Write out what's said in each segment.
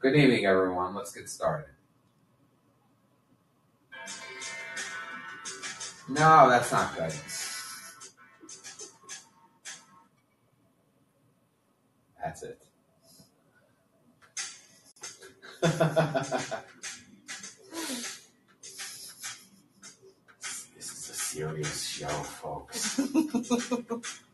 Good evening, everyone. Let's get started. No, that's not good. That's it. this is a serious show, folks.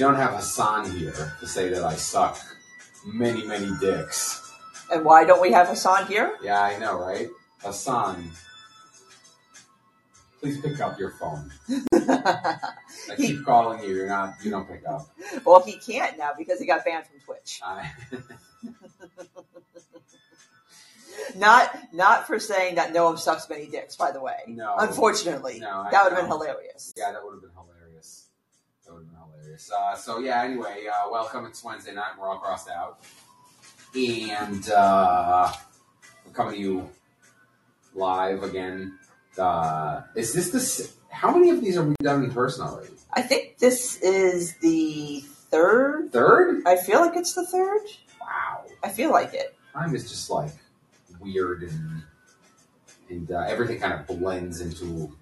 We don't have Hassan here to say that I suck many, many dicks. And why don't we have Hassan here? Yeah, I know, right? Hassan, please pick up your phone. I He- keep calling you. You're not. You don't pick up. well, he can't now because he got banned from Twitch. I, Not not for saying that Noam sucks many dicks, by the way. no. Unfortunately, No, I that would have been hilarious. Yeah, that would have been hilarious. That would have been hilarious. Uh, so yeah. Anyway, uh, welcome. It's Wednesday night. We're all crossed out, and uh, we're coming to you live again. Uh, is this the? How many of these are we done in person already? I think this is the third. Third? I feel like it's the third. Wow. I feel like it. time is just like weird and and uh, everything kind of blends into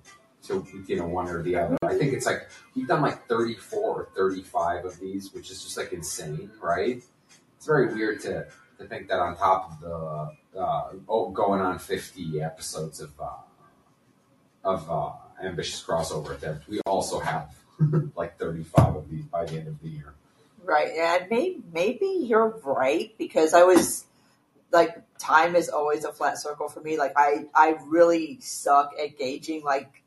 to you know one or the other. I think it's like we've done like thirty four or thirty five of these, which is just like insane, right? It's very weird to to think that on top of the uh, oh going on fifty episodes of uh, of uh, ambitious crossover that we also have like thirty five of these by the end of the year. Right, and maybe maybe you're right because I was like, time is always a flat circle for me. Like, I I really suck at gauging like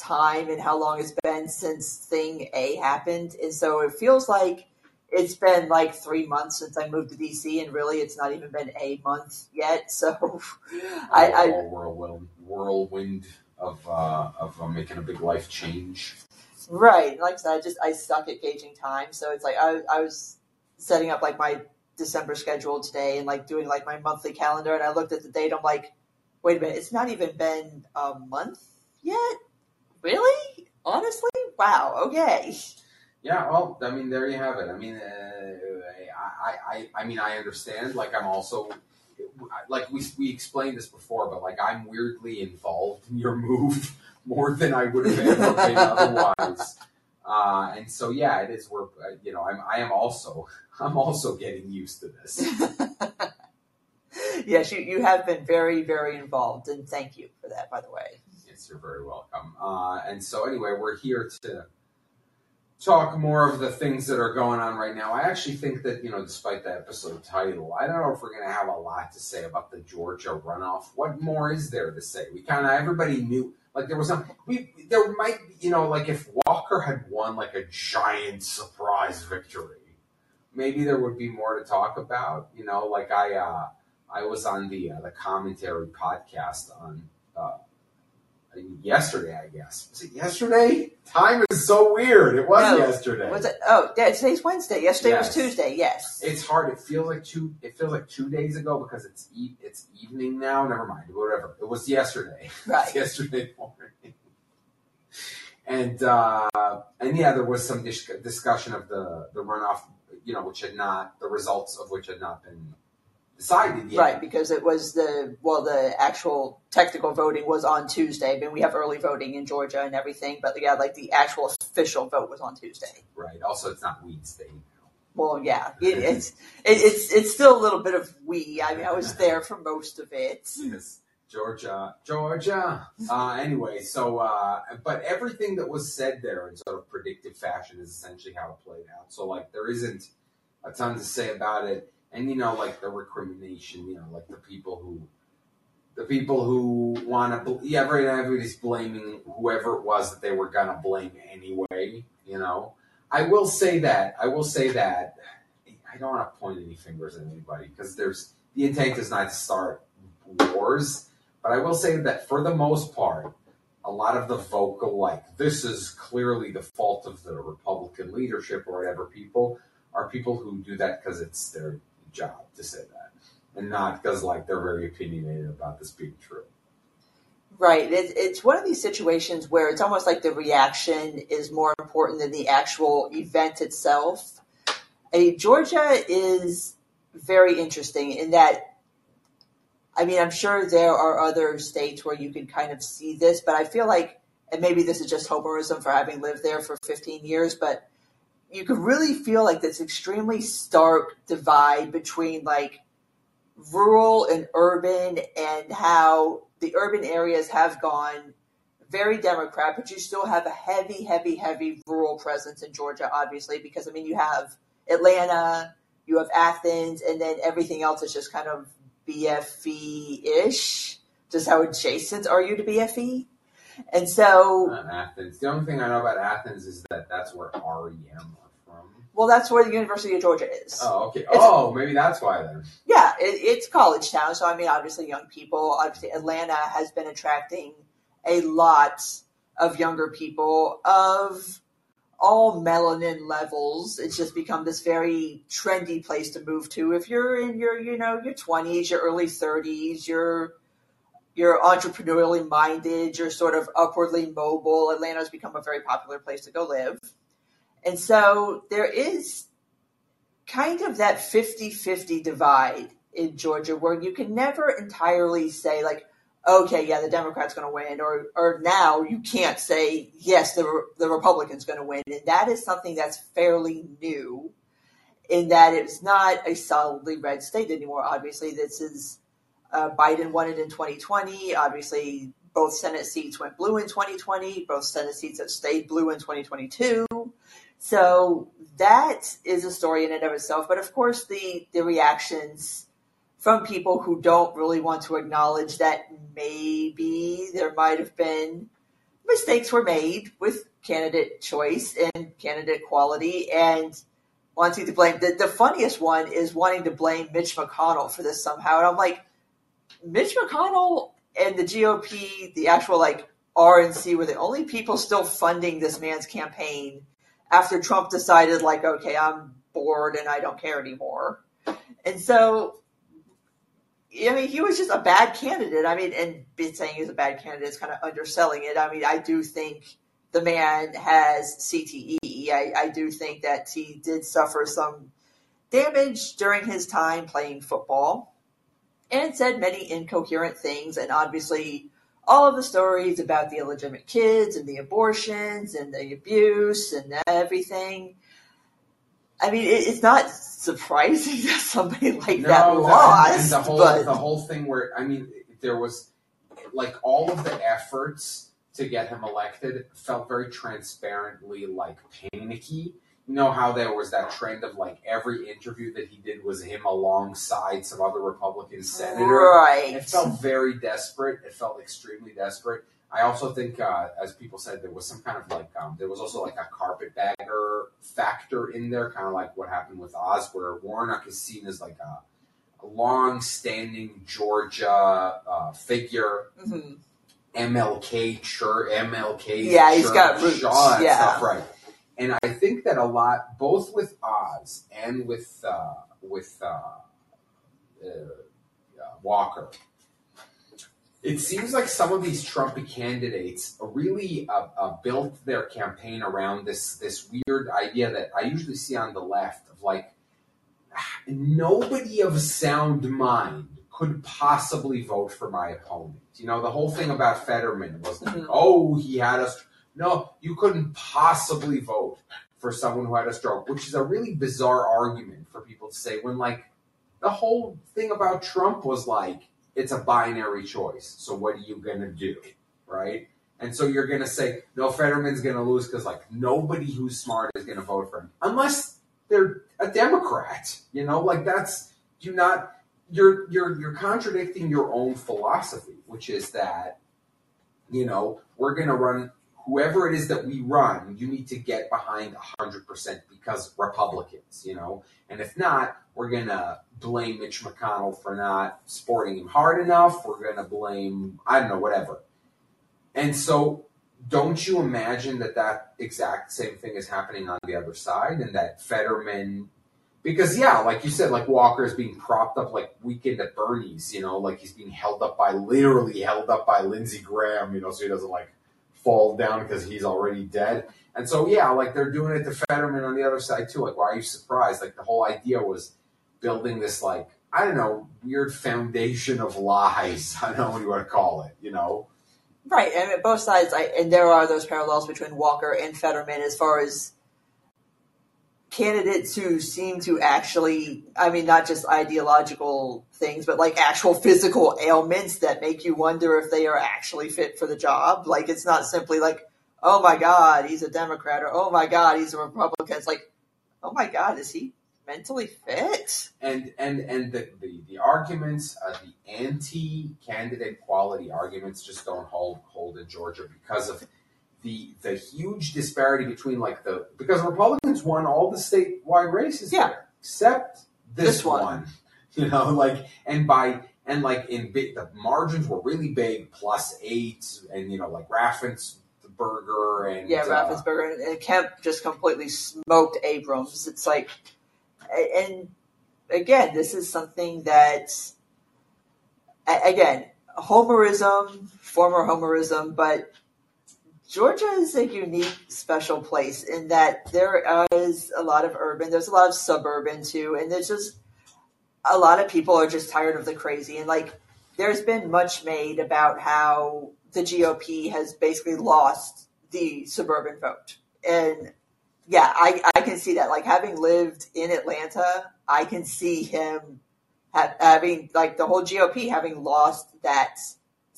time and how long it's been since thing A happened, and so it feels like it's been like three months since I moved to DC, and really it's not even been a month yet. So, I, I a whirlwind whirlwind of uh, of uh, making a big life change. Right. Like I said, I just I suck at gauging time. So it's like I I was setting up like my December schedule today and like doing like my monthly calendar and I looked at the date, I'm like, wait a minute, it's not even been a month yet? Really? Honestly? Wow, okay. Yeah, well, I mean, there you have it. I mean, uh, I, I, I mean, I understand. Like, I'm also, like we we explained this before, but like I'm weirdly involved in your move more than I would have ever been otherwise. Uh, and so, yeah, it is. We're, uh, you know, I'm, I am also, I'm also getting used to this. yes, you, you have been very, very involved and thank you for that, by the way. Yes, you're very welcome. Uh, and so, anyway, we're here to talk more of the things that are going on right now. I actually think that, you know, despite the episode title, I don't know if we're going to have a lot to say about the Georgia runoff. What more is there to say? We kind of, everybody knew, like, there was some, we, there might, you know, like if Walker had won, like, a giant surprise victory, maybe there would be more to talk about. You know, like I, uh, I was on the, uh, the commentary podcast on, uh, yesterday, I guess. Was it yesterday? Time is so weird. It was No. yesterday. Was it? Oh, today's Wednesday. Yesterday Yes. was Tuesday. Yes. It's hard. It feels like two. It feels like two days ago because it's e- it's evening now. Never mind. Whatever. It was yesterday. Right. It's yesterday morning. And uh, and yeah, there was some dis- discussion of the the runoff. You know, which had not the results of which had not been decided yet. Right, because it was the well, the actual technical voting was on Tuesday. I mean, we have early voting in Georgia and everything, but yeah, like the actual official vote was on Tuesday. Right. Also, it's not weed state now. Well, yeah, it, it's it, it's it's still a little bit of we. I mean, I was there for most of it. Yes. Georgia, Georgia. Uh, anyway, so uh, but everything that was said there in sort of predictive fashion is essentially how it played out. So like there isn't a ton to say about it, and you know like the recrimination, you know like the people who, the people who want to, yeah, everybody's blaming whoever it was that they were gonna blame anyway. You know, I will say that I will say that I don't want to point any fingers at anybody because there's the intent is not to start wars. But I will say that for the most part, a lot of the vocal, like, this is clearly the fault of the Republican leadership or whatever people are people who do that because it's their job to say that and not because, like, they're very opinionated about this being true. Right. It, it's one of these situations where it's almost like the reaction is more important than the actual event itself. I Georgia is very interesting in that I mean, I'm sure there are other states where you can kind of see this, but I feel like, and maybe this is just homerism for having lived there for 15 years, but you can really feel like this extremely stark divide between like rural and urban and how the urban areas have gone very Democrat, but you still have a heavy, heavy, heavy rural presence in Georgia, obviously, because I mean, you have Atlanta, you have Athens, and then everything else is just kind of BFE ish, just how adjacent are you to BFE? And so, Athens. The only thing I know about Athens is that that's where REM are from. well, that's where the University of Georgia is. Oh, okay. Oh, maybe that's why then. Yeah, it, it's college town. So, I mean, obviously, young people. Obviously, Atlanta has been attracting a lot of younger people of all melanin levels. It's just become this very trendy place to move to. If you're in your, you know, your 20s, your early 30s, you're you're entrepreneurially minded, you're sort of upwardly mobile. Atlanta's become a very popular place to go live. And so there is kind of that 50-50 divide in Georgia where you can never entirely say like okay, yeah, the Democrat's going to win, or or now you can't say yes, the the Republican's going to win, and that is something that's fairly new, in that it's not a solidly red state anymore. Obviously, this is uh, Biden won it in 2020. Obviously, both Senate seats went blue in 2020. Both Senate seats have stayed blue in 2022. So that is a story in and of itself. But of course, the the reactions from people who don't really want to acknowledge that maybe there might have been mistakes were made with candidate choice and candidate quality and wanting to blame the, the funniest one is wanting to blame Mitch McConnell for this somehow. And I'm like, Mitch McConnell and the GOP, the actual like RNC were the only people still funding this man's campaign after Trump decided like, okay, I'm bored and I don't care anymore. And so I mean, he was just a bad candidate. I mean, and saying he's a bad candidate is kind of underselling it. I mean, I do think the man has CTE. I, I do think that he did suffer some damage during his time playing football and said many incoherent things. And obviously, all of the stories about the illegitimate kids and the abortions and the abuse and everything. I mean, it, it's not surprising that somebody like that No, the- lost, and the whole but the whole thing where I mean, there was like all of the efforts to get him elected felt very transparently like panicky. You know how there was that trend of like every interview that he did was him alongside some other Republican senator. right. It felt very desperate. It felt extremely desperate. I also think, uh, as people said, there was some kind of like, um, there was also like a carpetbagger factor in there, kind of like what happened with Oz, where Warnock is seen as like a, a long-standing Georgia uh, figure, Mhm. MLK church, MLK. Yeah, he's got roots, that yeah. stuff, right. And I think that a lot, both with Oz and with uh, with uh, uh, uh, Walker, it seems like some of these Trumpy candidates really uh, uh, built their campaign around this this weird idea that I usually see on the left of like nobody of sound mind could possibly vote for my opponent. You know, the whole thing about Fetterman was like, Mhm. oh, he had us. No, you couldn't possibly vote for someone who had a stroke, which is a really bizarre argument for people to say when, like, the whole thing about Trump was like, it's a binary choice. So what are you going to do? Right? And so you're going to say, no, Fetterman's going to lose because, like, nobody who's smart is going to vote for him. Unless they're a Democrat. You know, like, that's, do not, you're, you're, you're contradicting your own philosophy, which is that, you know, we're going to run whoever it is that we run, you need to get behind 100% because Republicans, you know? And if not, we're going to blame Mitch McConnell for not supporting him hard enough. We're going to blame, I don't know, whatever. and so don't you imagine that that exact same thing is happening on the other side and that Fetterman because yeah, like you said, like Walker is being propped up like weekend at Bernie's, you know, like he's being held up by literally held up by Lindsey Graham, you know, so he doesn't like fall down because he's already dead. And so yeah, like they're doing it to Fetterman on the other side too. Like why are you surprised? Like the whole idea was building this like I don't know weird foundation of lies. I don't know what you want to call it, you know. Right, and both sides, I, and there are those parallels between Walker and Fetterman as far as candidates who seem to actually, I mean, not just ideological things, but like actual physical ailments that make you wonder if they are actually fit for the job. Like, it's not simply like, oh my God, he's a Democrat, or oh my God, he's a Republican. It's like, oh my God, is he mentally fit? And and and the the, the arguments, uh, the anti-candidate quality arguments, just don't hold hold in Georgia because of the the huge disparity between like the because Republicans won all the statewide races Yeah. there except this, This one. one. You know, like and by and like in big the margins were really big, plus eight, and you know like Raffensperger and Yeah, uh, and Kemp just completely smoked Abrams. It's like, and again, this is something that, again, Homerism, former Homerism, but Georgia is a unique, special place in that there is a lot of urban, there's a lot of suburban too, and there's just a lot of people are just tired of the crazy. And like, there's been much made about how the GOP has basically lost the suburban vote. And yeah, I, I can see that. Like having lived in Atlanta, I can see him ha- having like the whole GOP having lost that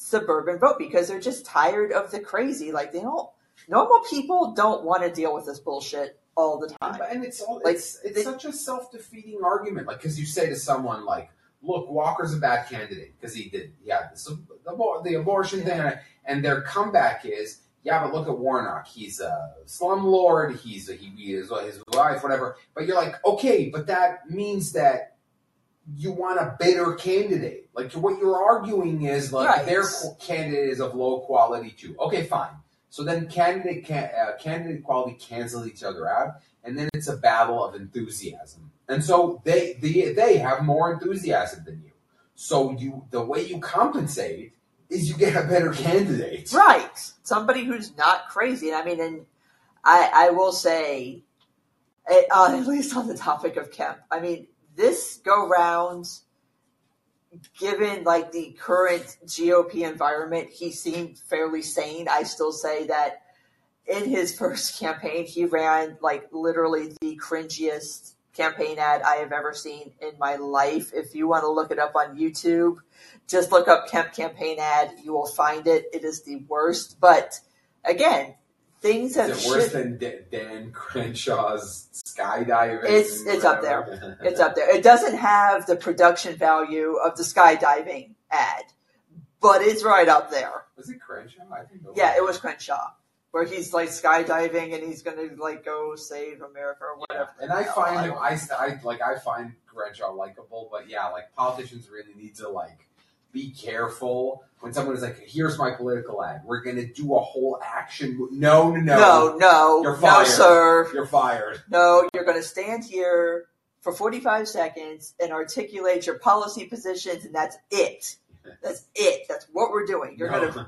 suburban vote because they're just tired of the crazy. Like they don't, normal people don't want to deal with this bullshit all the time. And it's all, Like, it's it's they- such a self defeating argument. Like, because you say to someone like, "Look, Walker's a bad candidate because he did, yeah the, the, abor- the abortion thing," and their comeback is, "Yeah, but look at Warnock. He's a slumlord. He's a, he, he is his wife, whatever." But you're like, okay, but that means that you want a better candidate. Like what you're arguing is like Right. their candidate is of low quality too. Okay, fine. So then candidate can, uh, candidate quality cancel each other out, and then it's a battle of enthusiasm. And so they they they have more enthusiasm than you. So you the way you compensate is you get a better candidate. Right. Somebody who's not crazy. And I mean, and I, I will say, eh, uh, at least on the topic of Kemp, I mean, this go round, given like the current GOP environment, he seemed fairly sane. I still say that in his first campaign, he ran like literally the cringiest campaign ad I have ever seen in my life. If you want to look it up on YouTube, just look up Kemp campaign ad. You will find it. It is the worst. But again, things have Is it worse shifted. than Da- Dan Crenshaw's skydiving? It's- it's up whatever? It's up there. It doesn't have the production value of the skydiving ad, but it's right up there. Was it Crenshaw? I think. Yeah, it was Crenshaw, where he's like skydiving and he's gonna like go save America or Yeah. whatever. And I find him, I, I like, I find Crenshaw likable, but yeah, like politicians really need to like be careful when someone is like, "Here's my political ad. We're gonna do a whole action." mo-" No, no, no, No, no, You're no, fired. sir. You're fired. No, you're going to stand here for 45 seconds and articulate your policy positions, and that's it. That's it. That's what we're doing. You're No. going to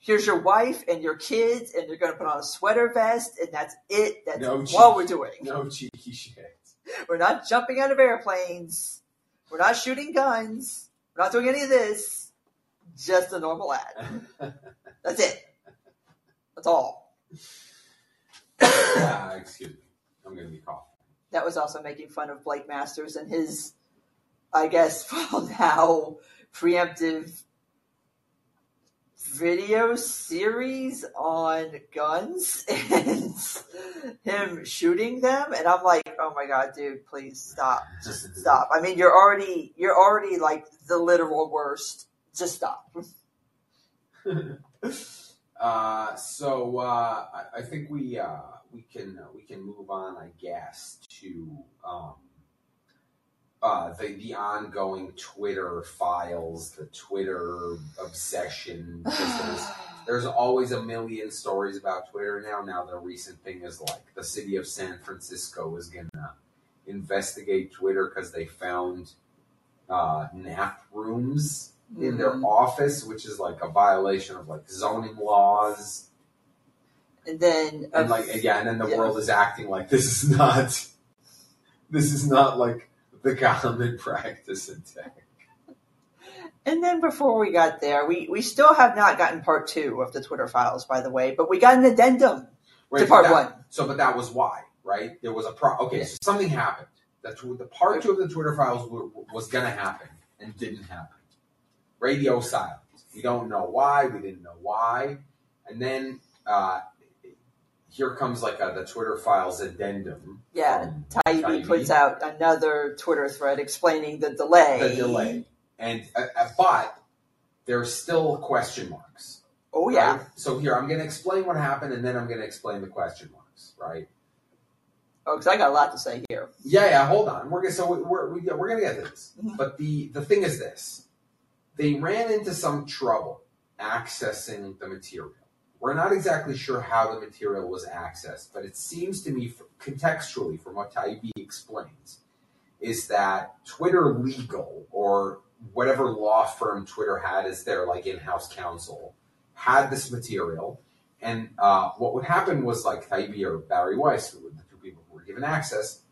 here's your wife and your kids, and you're going to put on a sweater vest, and that's it. That's No what we're doing. no cheeky shit. We're not jumping out of airplanes. We're not shooting guns. Not doing any of this. Just a normal ad. That's it. That's all. Ah, excuse me. I'm gonna be coughing. that was also making fun of Blake Masters and his, I guess, well now preemptive video series on guns and him shooting them, and I'm like, oh my god, dude, please stop, Just stop. I mean, you're already, you're already like the literal worst. Just stop. Uh, so uh, I, I think we uh, we can uh, we can move on, I guess, to um, uh, the the ongoing Twitter files, the Twitter obsession. There's, there's always a million stories about Twitter now. Now the recent thing is like the city of San Francisco is gonna investigate Twitter because they found uh, nap rooms in their Mhm. office, which is like a violation of like zoning laws. And then And like again, and the yeah. world is acting like this is not this is not like the common practice tech. And then before we got there, we, we still have not gotten part two of the Twitter files, by the way, but we got an addendum Right, to part that- one. So, but that was why, right? There was a pro. Okay, so something happened. That tw- the part two of the Twitter files w- was going to happen and didn't happen. Radio silence. We don't know why. We didn't know why. And then uh, here comes like a, the Twitter files addendum. Yeah, Taibbi. puts out another Twitter thread explaining the delay. the delay, and uh, uh, but there's still question marks. Oh yeah, right? So here I'm going to explain what happened, and then I'm going to explain the question marks. Right. oh, because I got a lot to say here. Yeah, yeah. Hold on. We're gonna so we're we, we're gonna get to this. Mhm. But the the thing is this: they ran into some trouble accessing the material. We're not exactly sure how the material was accessed, but it seems to me, contextually, from what Taibbi explains, is that Twitter legal or whatever law firm Twitter had as their like in-house counsel had this material, and uh, what would happen was like Taibbi or Bari Weiss, who were the two people who were given access,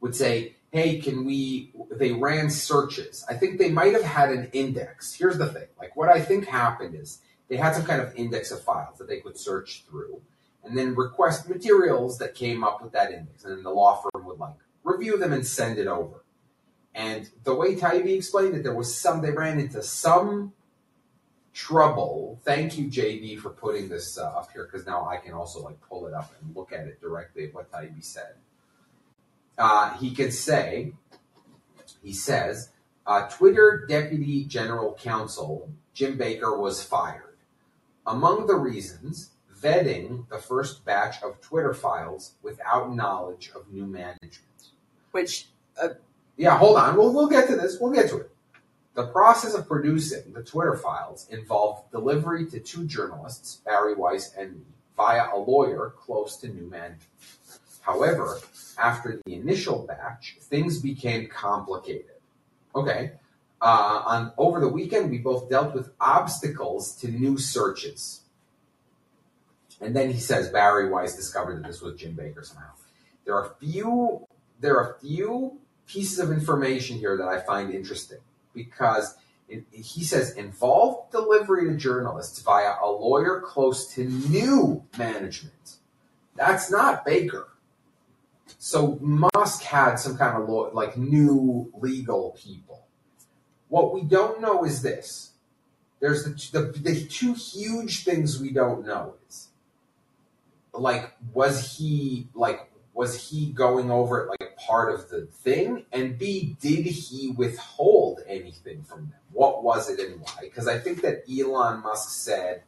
would say, "Hey, can we?" They ran searches. I think they might have had an index. Here's the thing: like what I think happened is they had some kind of index of files that they could search through, and then request materials that came up with that index, and then the law firm would like review them and send it over. And the way Taibbi explained it, there was some they ran into some trouble. Thank you, JD, for putting this uh, up here because now I can also like pull it up and look at it directly. What Taibbi said. Uh, he could say, he says, uh, Twitter Deputy General Counsel Jim Baker was fired. Among the reasons, vetting the first batch of Twitter files without knowledge of new management. Which uh, Yeah, hold on. We'll, we'll get to this. We'll get to it. The process of producing the Twitter files involved delivery to two journalists, Bari Weiss and me, via a lawyer close to new management. However, after the initial batch, things became complicated. Okay. Uh, on over the weekend, we both dealt with obstacles to new searches. And then he says Bari Weiss discovered that this was Jim Baker somehow. There are few there are few pieces of information here that I find interesting because it, he says involved delivery to journalists via a lawyer close to new management. That's not Baker. So Musk had some kind of law, like new legal people. What we don't know is this. There's the, the the two huge things we don't know is like was he like was he going over it like part of the thing? And B, did he withhold anything from them? What was it and why? Because I think that Elon Musk said,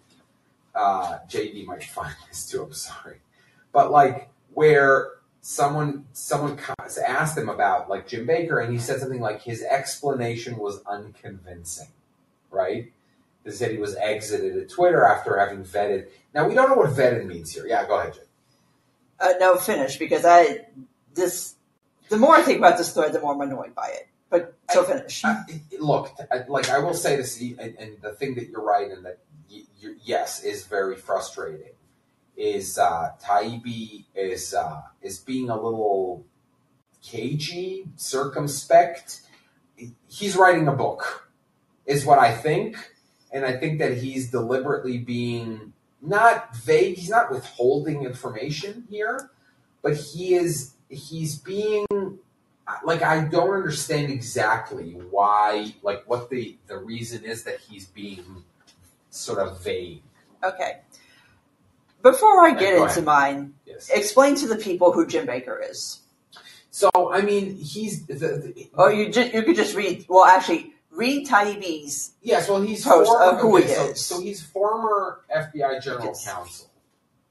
uh, JD might find this too, I'm sorry. But like where someone someone asked him about like Jim Baker and he said something like his explanation was unconvincing, right? He said he was exited at Twitter after having vetted. Now we don't know what vetted means here. Yeah, go ahead, Jim. uh, no finish because I this the more I think about this story, the more I'm annoyed by it. But so finish. Uh, look, I- like I will say this, and, and the thing that you're right, and that y- yes is very frustrating, is uh, Taibbi is uh, is being a little cagey, circumspect. He's writing a book, is what I think, and I think that he's deliberately being not vague. He's not withholding information here, but he is he's being like I don't understand exactly why, like what the the reason is that he's being sort of vague. Okay. Before I get into mine, Yes. explain to the people who Jim Baker is. So I mean, he's the, the Or you just you could just read. Well, actually, read Taibbi's. yes. Well, he's Post former, of who he so, is. so he's former FBI general Yes. counsel.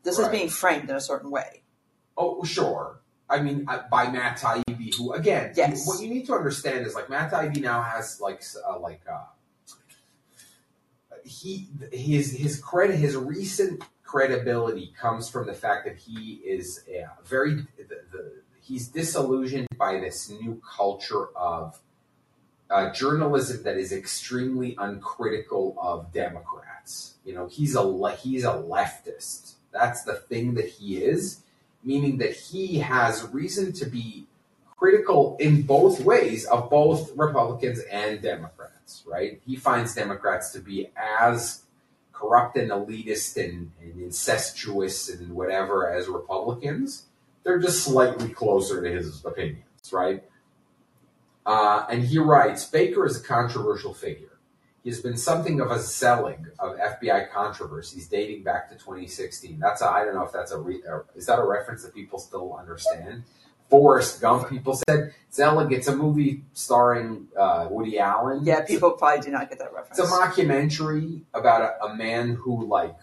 This is being framed in a certain way. Oh, sure. I mean, uh, by Matt Taibbi, who again, Yes. what you need to understand is like Matt Taibbi now has like uh, like uh, he his his credit his recent credibility comes from the fact that he is very the, the, he's disillusioned by this new culture of uh, journalism that is extremely uncritical of Democrats. You know, he's a le- he's a leftist. That's the thing that he is, meaning that he has reason to be critical in both ways of both Republicans and Democrats. Right? He finds Democrats to be as corrupt and elitist and, and incestuous and whatever as Republicans. They're just slightly closer to his opinions, right? Uh, and he writes Baker is a controversial figure. He has been something of a Zelig of FBI controversies dating back to 2016. That's a, I don't know if that's a re, is that a reference that people still understand. Forrest Gump. People said Zelig. It's a movie starring uh, Woody Allen. Yeah, It's people probably do not get that reference. it's a mockumentary about a, a man who like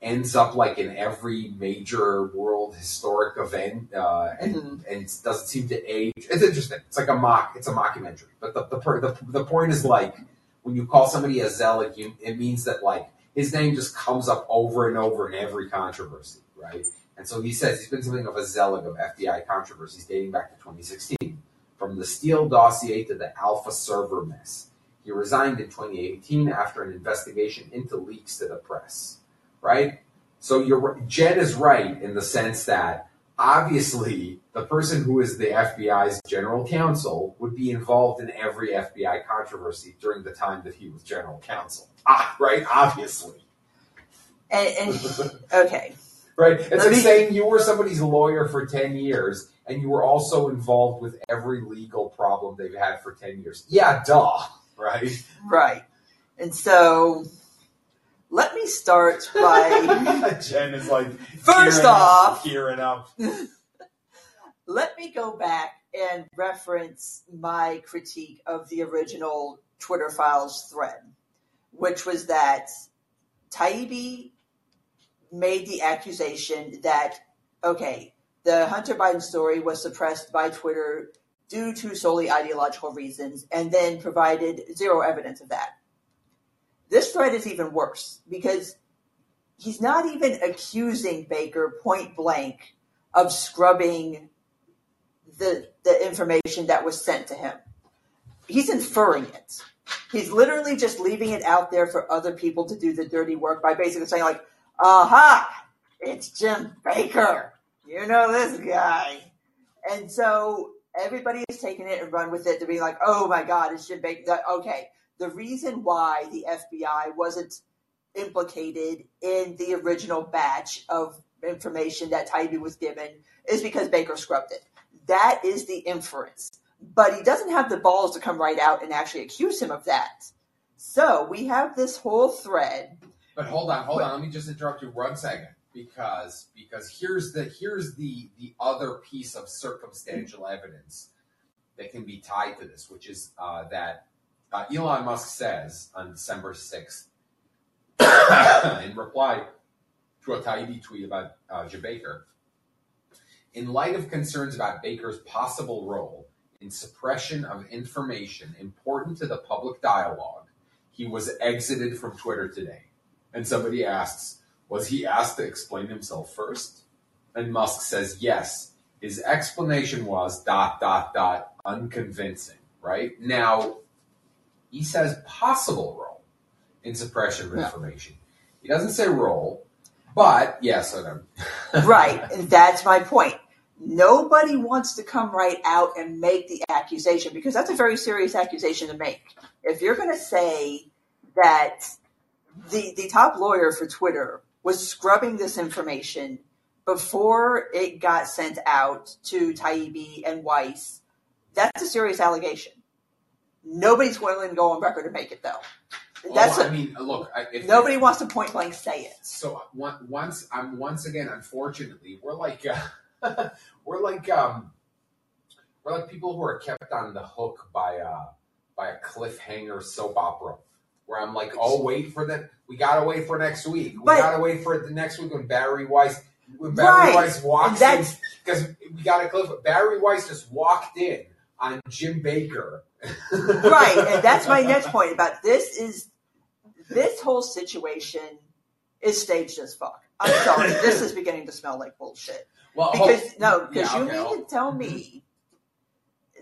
ends up like in every major world historic event uh, and Mhm. and doesn't seem to age. It's interesting. It's like a mock. It's a mockumentary. But the the per- the, the point is like when you call somebody a Zelig, you, it means that like his name just comes up over and over in every controversy, right? And so he says he's been something of a Zelig of FBI controversies dating back to 2016, from the Steele dossier to the Alfa server mess. He resigned in 2018 after an investigation into leaks to the press. Right? So you're Jen is right in the sense that obviously the person who is the FBI's general counsel would be involved in every FBI controversy during the time that he was general counsel. Ah, right? Obviously. And, and okay, Right? It's like saying you were somebody's lawyer for 10 years and you were also involved with every legal problem they've had for 10 years. Yeah, duh. Right? right. And so let me start by Jen is like, first off, gearing up. let me go back and reference my critique of the original Twitter files thread, which was that Taibbi made the accusation that, okay, the Hunter Biden story was suppressed by Twitter due to solely ideological reasons, and then provided zero evidence of that. This thread is even worse because he's not even accusing Baker point blank of scrubbing the the information that was sent to him. He's inferring it. He's literally just leaving it out there for other people to do the dirty work by basically saying like, "Aha, it's Jim Baker. You know this guy." And so everybody is taking it and run with it to be like, "Oh my God, it's Jim Baker." Okay, the reason why the FBI wasn't implicated in the original batch of information that Taibbi was given is because Baker scrubbed it. That is the inference. But he doesn't have the balls to come right out and actually accuse him of that. So we have this whole thread. But hold on, hold on. Let me just interrupt you one second because because here's the here's the the other piece of circumstantial evidence that can be tied to this, which is uh, that uh, Elon Musk says on December sixth in reply to a Taibbi tweet about uh, Jim Baker. In light of concerns about Baker's possible role in suppression of information important to the public dialogue, he was exited from Twitter today. And somebody asks, was he asked to explain himself first? And Musk says yes. His explanation was dot dot dot unconvincing, right? Now he says possible role in suppression of Yeah. information. He doesn't say role, but yes, I know. Right. and that's my point. Nobody wants to come right out and make the accusation because that's a very serious accusation to make. If you're going to say that the the top lawyer for Twitter was scrubbing this information before it got sent out to Taibbi and Weiss, that's a serious allegation. Nobody's willing to go on record to make it though. That's I a, mean, look, if, nobody wants to point blank say it. So once I'm once again, unfortunately, we're like uh, we're like um we're like people who are kept on the hook by uh by a cliffhanger soap opera. Where I'm like, oh, wait for the we gotta wait for next week. We But- gotta wait for the next week when Bari Weiss when Bari Right. Weiss walks that's- in because we got a clip. Bari Weiss just walked in on Jim Baker. right, and that's my next point about this is this whole situation is staged as fuck. I'm sorry, this is beginning to smell like bullshit. Well, oh, Because hold- no, because yeah, you okay, I'll- to oh. tell me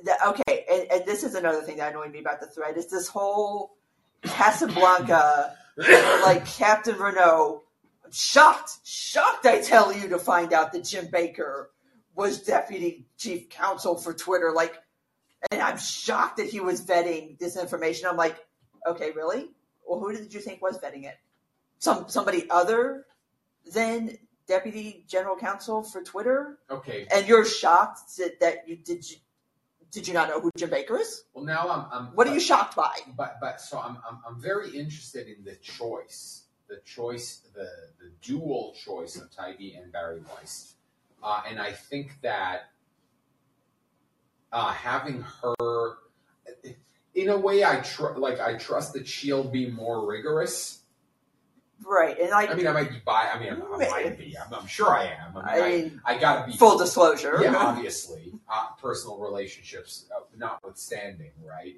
that okay, and, and this is another thing that annoyed me about the thread is this whole Casablanca, like Captain Renault. I'm shocked, shocked. I tell you to find out that Jim Baker was deputy chief counsel for Twitter. Like, and I'm shocked that he was vetting this information. I'm like, okay, really? Well, who did you think was vetting it? Some somebody other than deputy general counsel for Twitter? okay. and you're shocked that, that you did you did you not know who Jim Baker is? Well, now I'm. I'm What are you shocked by? But but so I'm I'm, I'm very interested in the choice, the choice, the the dual choice of Taibbi and Bari Weiss, uh, and I think that uh, having her, in a way, I tr- like I trust that she'll be more rigorous. Right, and like I mean, I might be bi. I mean, I might be. I'm, I'm sure I am. I mean, I I, I, gotta be full disclosure. yeah, obviously, uh, personal relationships uh, notwithstanding, right?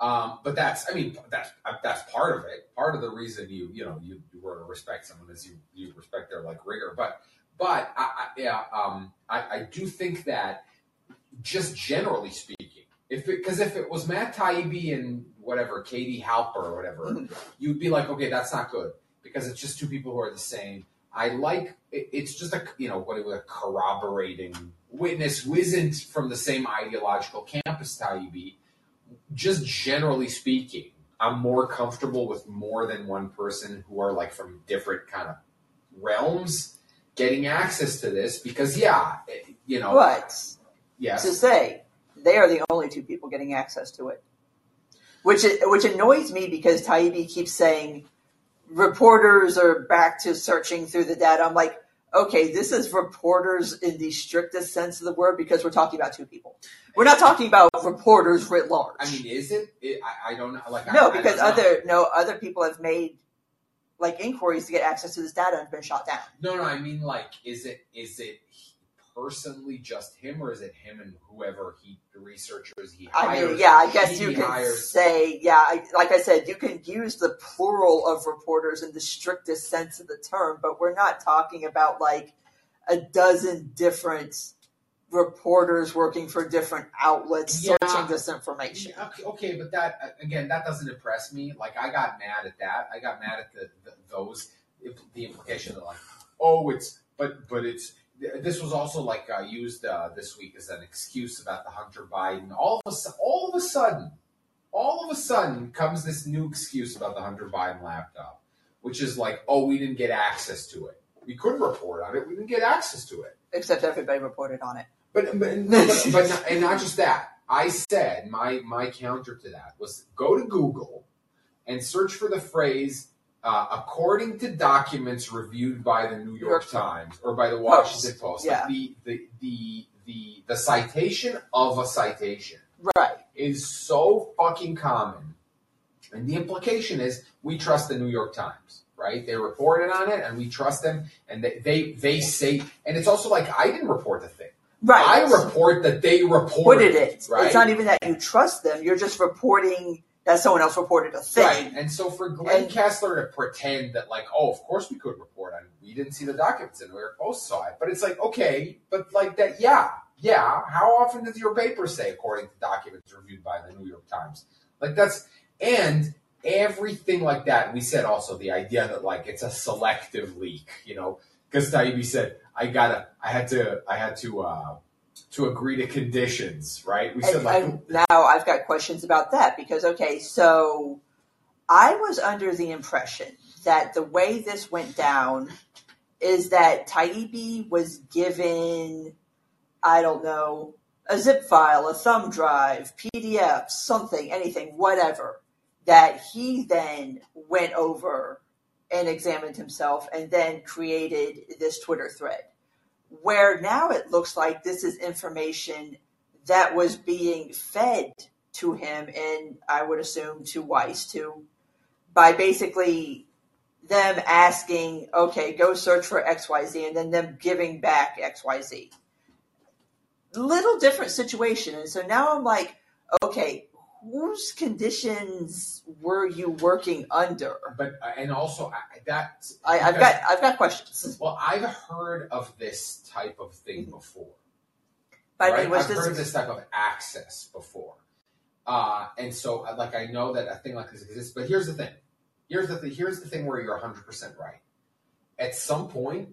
Um, but that's, I mean, that's uh, that's part of it. Part of the reason you, you know, you, you were to respect someone is you you respect their like rigor. But but I, I, yeah, um, I, I do think that just generally speaking, if because if it was Matt Taibbi and whatever Katie Halper or whatever, you'd be like, okay, that's not good because it's just two people who are the same. I like it, it's just a you know what it was a corroborating witness who isn't from the same ideological camp as Taibbi. Just generally speaking, I'm more comfortable with more than one person who are like from different kind of realms getting access to this because yeah, it- you know, But yes, to say they are the only two people getting access to it, which which annoys me because Taibbi keeps saying reporters are back to searching through the data. I'm like, okay, this is reporters in the strictest sense of the word because we're talking about two people. We're not talking about reporters writ large. I mean, is it? it I, I don't know. Like, no, I because know. other no other people have made like inquiries to get access to this data and been shot down. No, no, I mean like, is it is it personally just him, or is it him and whoever he the researchers he hires? I mean, yeah, I guess you can hires. say, yeah, I, like I said, you can use the plural of reporters in the strictest sense of the term, but we're not talking about like a dozen different reporters working for different outlets Yeah. searching this information. Okay, okay, but that again, that doesn't impress me. Like, I got mad at that. I got mad at the, the those the implication that like, oh, it's but but it's this was also like uh, used uh, this week as an excuse about the Hunter Biden. All of a all of a sudden, all of a sudden comes this new excuse about the Hunter Biden laptop, which is like, oh, we didn't get access to it. We couldn't report on it. We didn't get access to it. Except everybody reported on it. But but, but, but not, and not just that. I said my my counter to that was go to Google and search for the phrase uh, according to documents reviewed by the New York Times or by the Washington Post. yeah. Like the, the the the the citation of a citation Right. is so fucking common. And the implication is we trust the New York Times, right? They reported on it and we trust them and they they, they say and it's also like I didn't report the thing. Right. I report that they reported What it right? It's not even that you trust them, you're just reporting that someone else reported a thing. Right. And so for Glenn And- Kessler to pretend that like, oh, of course we could report on it. We didn't see the documents and New York Post saw it. But it's like, okay, but like that, yeah, yeah. How often does your paper say according to documents reviewed by the New York Times? Like that's and everything like that. We said also the idea that like it's a selective leak, you know, because Taibbi said I gotta, I had to, I had to, uh, to agree to conditions, right? We said like, now I've got questions about that because okay, so I was under the impression that the way this went down is that Taibbi was given, I don't know, a zip file, a thumb drive, PDF, something, anything, whatever, that he then went over and examined himself and then created this Twitter thread. Where now it looks like this is information that was being fed to him and I would assume to Weiss too by basically them asking, okay, go search for XYZ, and then them giving back XYZ. Little different situation. And so now I'm like, okay, whose conditions were you working under? But uh, and also I, that I, I've got I've got questions. Well, I've heard of this type of thing Mm-hmm. before. But I right? mean, was I've this, heard this type of access before, uh, and so uh, like I know that a thing like this exists. But here's the thing. Here's the thing. Here's the thing where you're 100 percent right. At some point,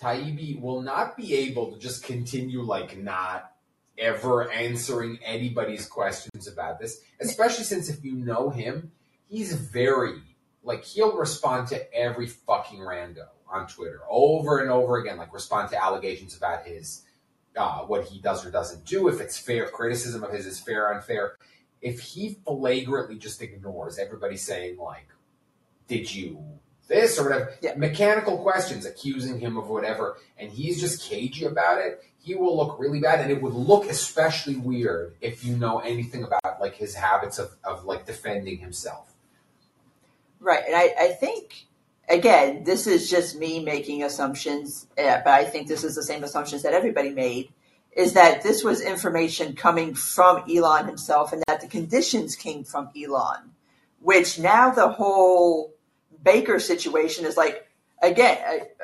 Taibbi will not be able to just continue like not ever answering anybody's questions about this. Especially since if you know him, he's very like he'll respond to every fucking rando on Twitter over and over again. Like respond to allegations about his uh, what he does or doesn't do, if it's fair, criticism of his is fair or unfair. If he flagrantly just ignores everybody saying like, "Did you this or whatever," Yeah. mechanical questions accusing him of whatever, and he's just cagey about it, he will look really bad, and it would look especially weird if you know anything about like his habits of, of like defending himself. Right, and I, I think again, this is just me making assumptions, uh, but I think this is the same assumptions that everybody made. Is that this was information coming from Elon himself, and that the conditions came from Elon, which now the whole Baker situation is like again,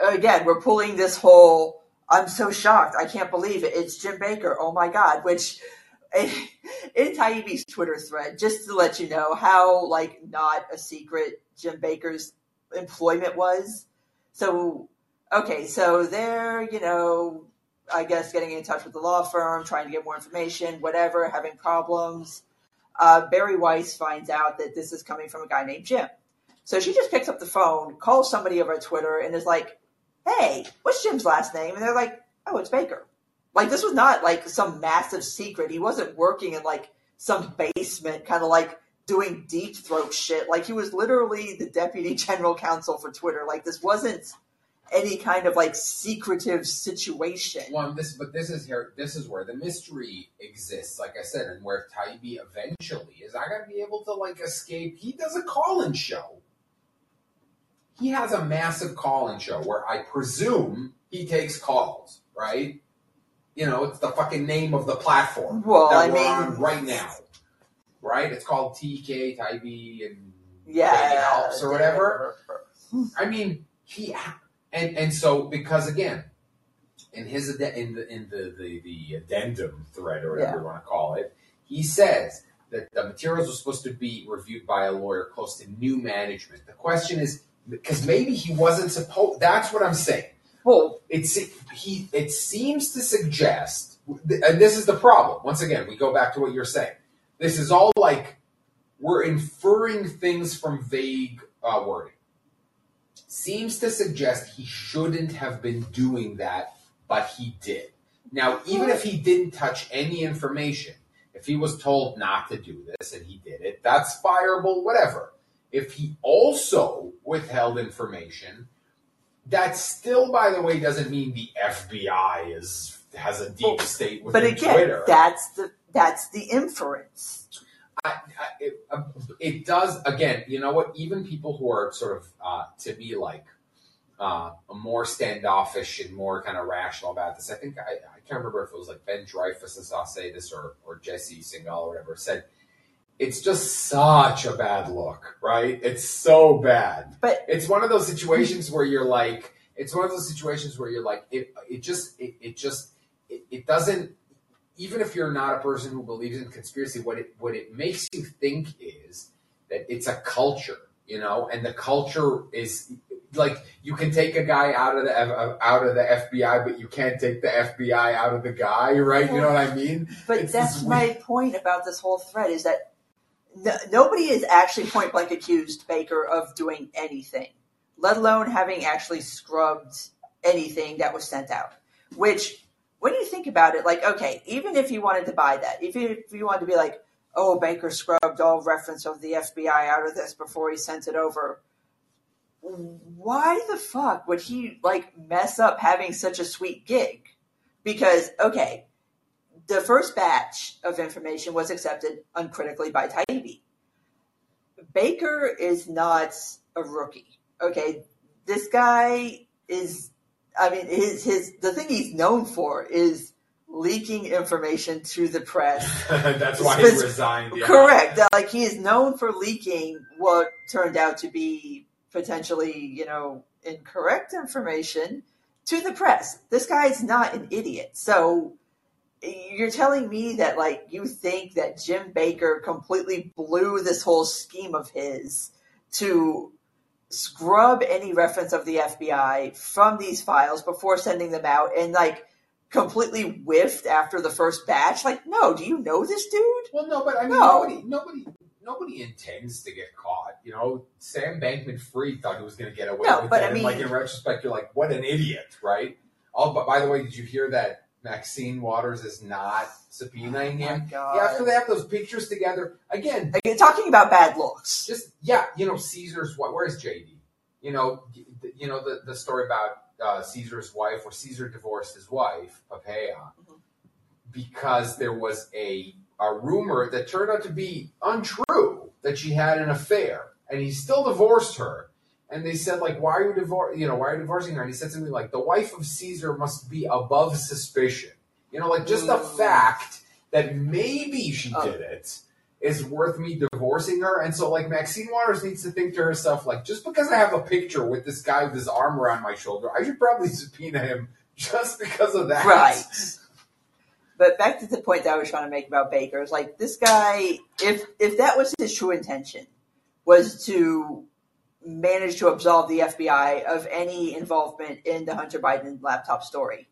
uh, again, we're pulling this whole. I'm so shocked. I can't believe it. It's Jim Baker. Oh my God. Which in Taibbi's Twitter thread, just to let you know how like not a secret Jim Baker's employment was. So okay, so they're, you know, I guess getting in touch with the law firm, trying to get more information, whatever, having problems. Uh, Bari Weiss finds out that this is coming from a guy named Jim. So she just picks up the phone, calls somebody over Twitter, and is like, hey, what's Jim's last name? And they're like, oh, it's Baker. Like, this was not like some massive secret. He wasn't working in like some basement, kind of like doing deep throat shit. Like, he was literally the deputy general counsel for Twitter. Like, this wasn't any kind of like secretive situation. Well, this, but this is here. This is where the mystery exists. Like I said, and where Taibbi eventually is. I gotta be able to like escape. He does a call-in show. He has a massive call-in show where I presume he takes calls. Right? You know, it's the fucking name of the platform Well, that I we're mean, on right now. Right? It's called TK Taibbi and yeah, Dating Helps or whatever. I mean, he and and so because again, in his in the in the the, the addendum thread or whatever Yeah. you want to call it, he says that the materials were supposed to be reviewed by a lawyer close to new management. The question is because maybe he wasn't supposed. That's what I'm saying. Well, It's he. It seems to suggest, and this is the problem. Once again, we go back to what you're saying. This is all like we're inferring things from vague uh, wording. Seems to suggest he shouldn't have been doing that, but he did. Now, even if he didn't touch any information, if he was told not to do this and he did it, that's fireable, whatever. If he also withheld information, that still, by the way, doesn't mean the FBI is has a deep Well, state but again, Twitter. that's the that's the inference. I, I, it, uh, it does again. You know what? Even people who are sort of uh, to be like uh, more standoffish and more kind of rational about this. I think I, I can't remember if it was like Ben Dreyfus as I say this or or Jesse Singal or whatever said. It's just such a bad look, right? It's so bad. But It's one of those situations where you're like, it's one of those situations where you're like, it, it just, it, it just, it, it doesn't, even if you're not a person who believes in conspiracy, what it, what it makes you think is that it's a culture, you know, and the culture is like, you can take a guy out of the, out of the FBI, but you can't take the FBI out of the guy, right? You know what I mean? But It's that's my point about this whole thread is that no, nobody is actually point blank accused Baker of doing anything, let alone having actually scrubbed anything that was sent out. Which, when you think about it, like, okay, even if you wanted to buy that, if you, if you wanted to be like, oh, Baker scrubbed all reference of the FBI out of this before he sent it over, why the fuck would he, like, mess up having such a sweet gig? Because, okay, the first batch of information was accepted uncritically by Taibbi. Baker is not a rookie. okay, this guy is. I mean, his his the thing he's known for is leaking information to the press. That's why he resigned. Yeah. Correct. Like he is known for leaking what turned out to be potentially, you know, incorrect information to the press. This guy is not an idiot. So you're telling me that like you think that Jim Baker completely blew this whole scheme of his to scrub any reference of the FBI from these files before sending them out and like completely whiffed after the first batch? Like, no, do you know this dude? Well, no, but I mean, No. nobody, nobody, nobody intends to get caught. You know, Sam Bankman-Fried thought he was going to get away No, with but it. I and mean- like in retrospect, you're like, what an idiot, right? Oh, but by the way, did you hear that Maxine Waters is not subpoenaing Oh him? God. Yeah, after they have those pictures together again. Like, you're talking about bad looks. Just yeah, you know, Caesar's wife. Where's JD? You know, you know the the story about uh, Caesar's wife, where Caesar divorced his wife, Pompeia, Mhm. because there was a a rumor that turned out to be untrue that she had an affair, and he still divorced her. And they said, like, why are you divor- You know, why are you divorcing her? And he said something like, "The wife of Caesar must be above suspicion." You know, like just the Mm. fact that maybe she Oh. did it is worth me divorcing her. And so, like, Maxine Waters needs to think to herself, like, just because I have a picture with this guy with his arm around my shoulder, I should probably subpoena him just because of that. Right. But back to the point that I was trying to make about Baker is like this guy, if if that was his true intention, was to manage to absolve the FBI of any involvement in the Hunter Biden laptop story,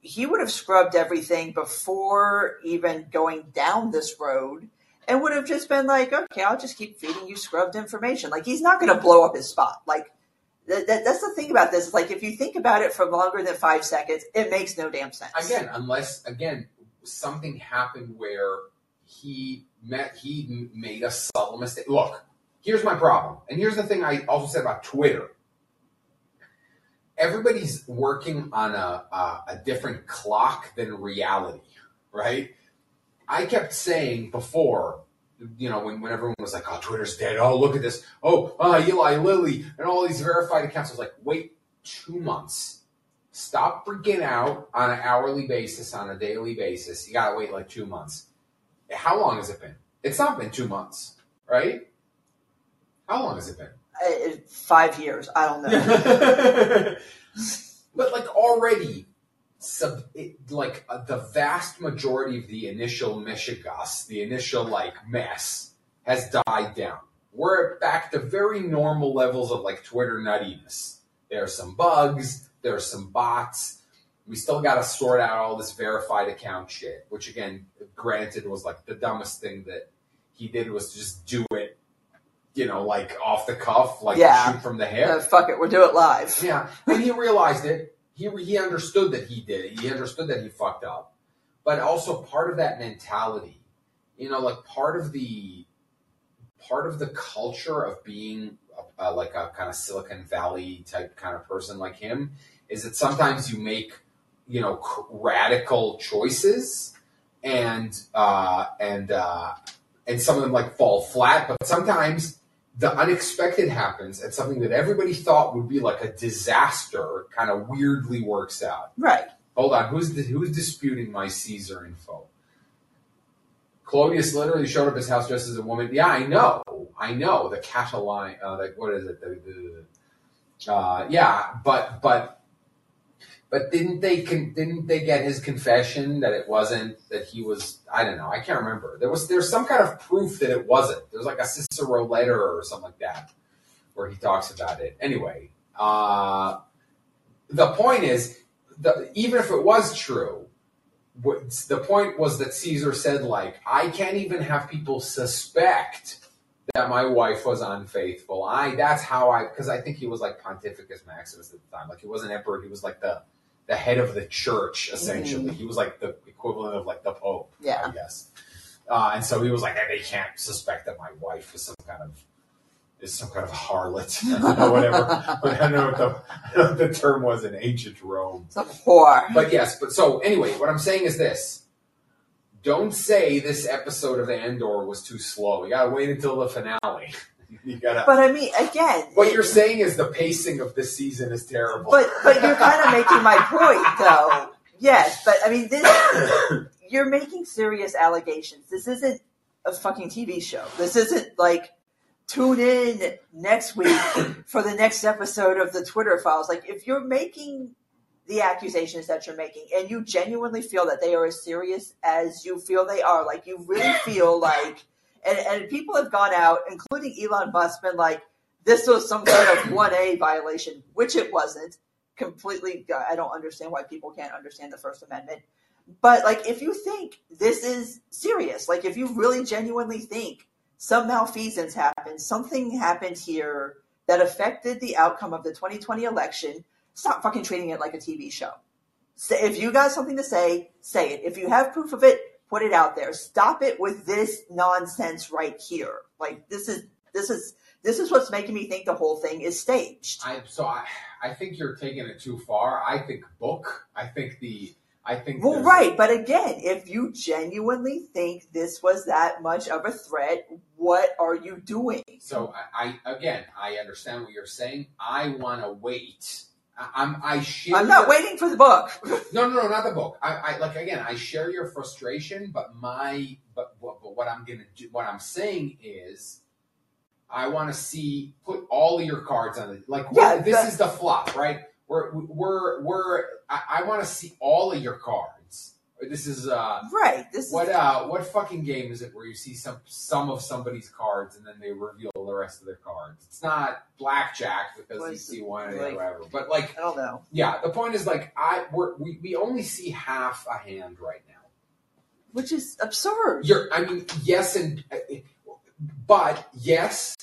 he would have scrubbed everything before even going down this road and would have just been like, okay, I'll just keep feeding you scrubbed information. Like he's not going to blow up his spot. Like that, that, that's the thing about this. Like if you think about it for longer than five seconds, it makes no damn sense. Again, unless again something happened where he met, he made a subtle mistake. Look, here's my problem, and here's the thing I also said about Twitter. Everybody's working on a, a, a different clock than reality, right? I kept saying before, you know, when, when everyone was like, "Oh, Twitter's dead," "Oh, look at this," "Oh, uh, Eli Lilly," and all these verified accounts. I was like, "Wait, two months." Stop freaking out on an hourly basis, on a daily basis. You gotta wait like two months. How long has it been? It's not been two months, right? How long has it been? Uh, five years. I don't know. but like already, sub, it, like uh, the vast majority of the initial mishigas, the initial like mess, has died down. We're back to very normal levels of like Twitter nuttiness. There are some bugs. There are some bots. We still got to sort out all this verified account shit, which again, granted, was like the dumbest thing that he did was to just do it, you know, like off the cuff, like Yeah. shoot from the hip. Uh, fuck it, we'll do it live. Yeah, and he realized it. He he understood that he did it. He understood that he fucked up. But also part of that mentality, you know, like part of the part of the culture of being uh like a kind of Silicon Valley type kind of person like him is that sometimes you make you know c- radical choices and uh, and uh, and some of them like fall flat, but sometimes the unexpected happens and something that everybody thought would be like a disaster kind of weirdly works out. Right. Hold on, who's who's disputing my Caesar info? Claudius literally showed up at his house dressed as a woman. Yeah, I know, I know. The Catalan, uh, like what is it? The, the uh, yeah, but but but didn't they con- didn't they get his confession that it wasn't that he was? I don't know. I can't remember. There was there's some kind of proof that it wasn't. There's like a Cicero letter or something like that where he talks about it. Anyway, uh, the point is, the, even if it was true, the point was that Caesar said, like, I can't even have people suspect that my wife was unfaithful. I that's how I because I think he was like Pontificus Maximus at the time. Like he wasn't emperor, he was like the the head of the church essentially. He was like the equivalent of like the Pope, Yeah. I guess. Uh, and so he was like, hey, they can't suspect that my wife is some kind of is some kind of harlot or whatever. But I don't know what the, know what the term was in ancient Rome. Some whore. But yes, but so anyway, what I'm saying is this. Don't say this episode of Andor was too slow. You gotta wait until the finale. You gotta. But I mean, again, what it- you're saying is the pacing of this season is terrible. but but you're kind of making my point, though. Yes, but I mean, this you're making serious allegations. This isn't a fucking TV show. This isn't like tune in next week for the next episode of the Twitter files. Like if you're making the accusations that you're making and you genuinely feel that they are as serious as you feel they are, like you really feel like and, and people have gone out, including Elon Musk, been like, this was some kind of 1A violation, which it wasn't. Completely, I don't understand why people can't understand the First Amendment. But like, if you think this is serious, like if you really genuinely think some malfeasance happened, something happened here that affected the outcome of the 2020 election, stop fucking treating it like a TV show. Say, if you got something to say, say it. If you have proof of it, put it out there. Stop it with this nonsense right here. Like this is this is this is what's making me think the whole thing is staged. I so I I think you're taking it too far. I think book. I think the I think Well, right, but again, if you genuinely think this was that much of a threat, what are you doing? So I, I again I understand what you're saying. I want to wait. I'm I share. I'm not your- waiting for the book. No, no, no, not the book. I, I like again. I share your frustration, but my but, but, but what I'm gonna do, what I'm saying is, I want to see put all of your cards on it. Like Yeah, this is the flop, right? We're we're we're. I, I want to see all of your cards. This is uh. right. This What is uh what fucking game is it where you see some some of somebody's cards and then they reveal the rest of their cards? It's not blackjack because you see one and like- whatever. But like I don't know. yeah, the point is like I we're, we we only see half a hand right now. Which is absurd. You're I mean yes and but yes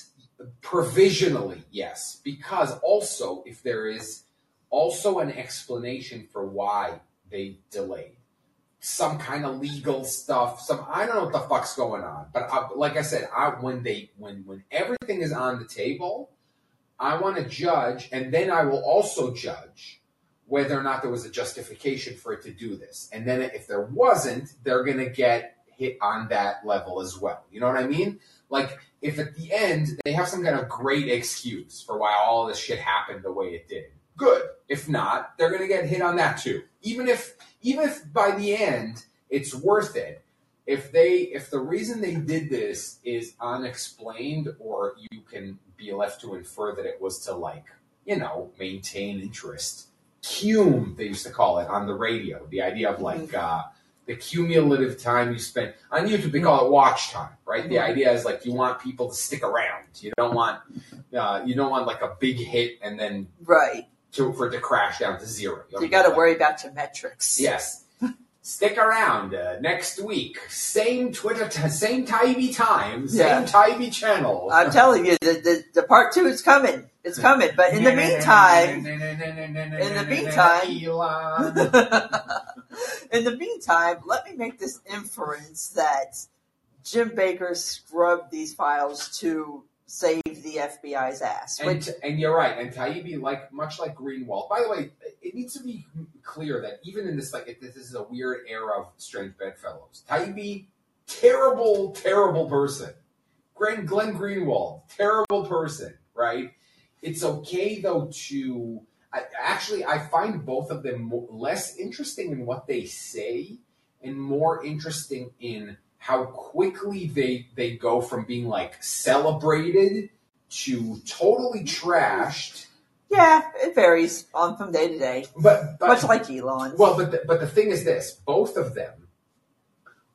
provisionally yes because also if there is also an explanation for why they delayed some kind of legal stuff some i don't know what the fuck's going on but I, like i said I, when they when when everything is on the table i want to judge and then i will also judge whether or not there was a justification for it to do this. And then if there wasn't they're to get hit on that level as well. You know what i mean? Like if at the end they have some kind of great excuse for why all this shit happened the way it did good. If not they're to get hit on that too. Even if even if by the end it's worth it if they if the reason they did this is unexplained or you can be left to infer that it was to like you know maintain interest cume they used to call it on the radio the idea of like uh the cumulative time you spend on youtube they call it watch time right the Mhm. idea is like you want people to stick around you don't want uh, you don't want like a big hit and then Right. To for it to crash down to zero You got to worry about your metrics. Yes. Stick around uh, next week. Same Twitter, t- same Taibbi time, same Yeah. Taibbi channel. I'm telling you, the, the, the part two is coming. It's coming. But in the meantime, in the meantime- in the meantime, let me make this inference that Jim Baker scrubbed these files to save the FBI's ass. and, Which, and you're right. And Taibbi, like much like Greenwald. By the way, it needs to be clear that even in this, like, if this is a weird era of strange bedfellows. Taibbi, terrible, terrible person. Glenn, Glenn Greenwald, terrible person. Right. It's okay though to. I, actually, I find both of them mo less interesting in what they say, and more interesting in how quickly they they go from being like celebrated to totally trashed. yeah, it varies on from day to day, But, but much like Elon. well, but the, but the thing is this: both of them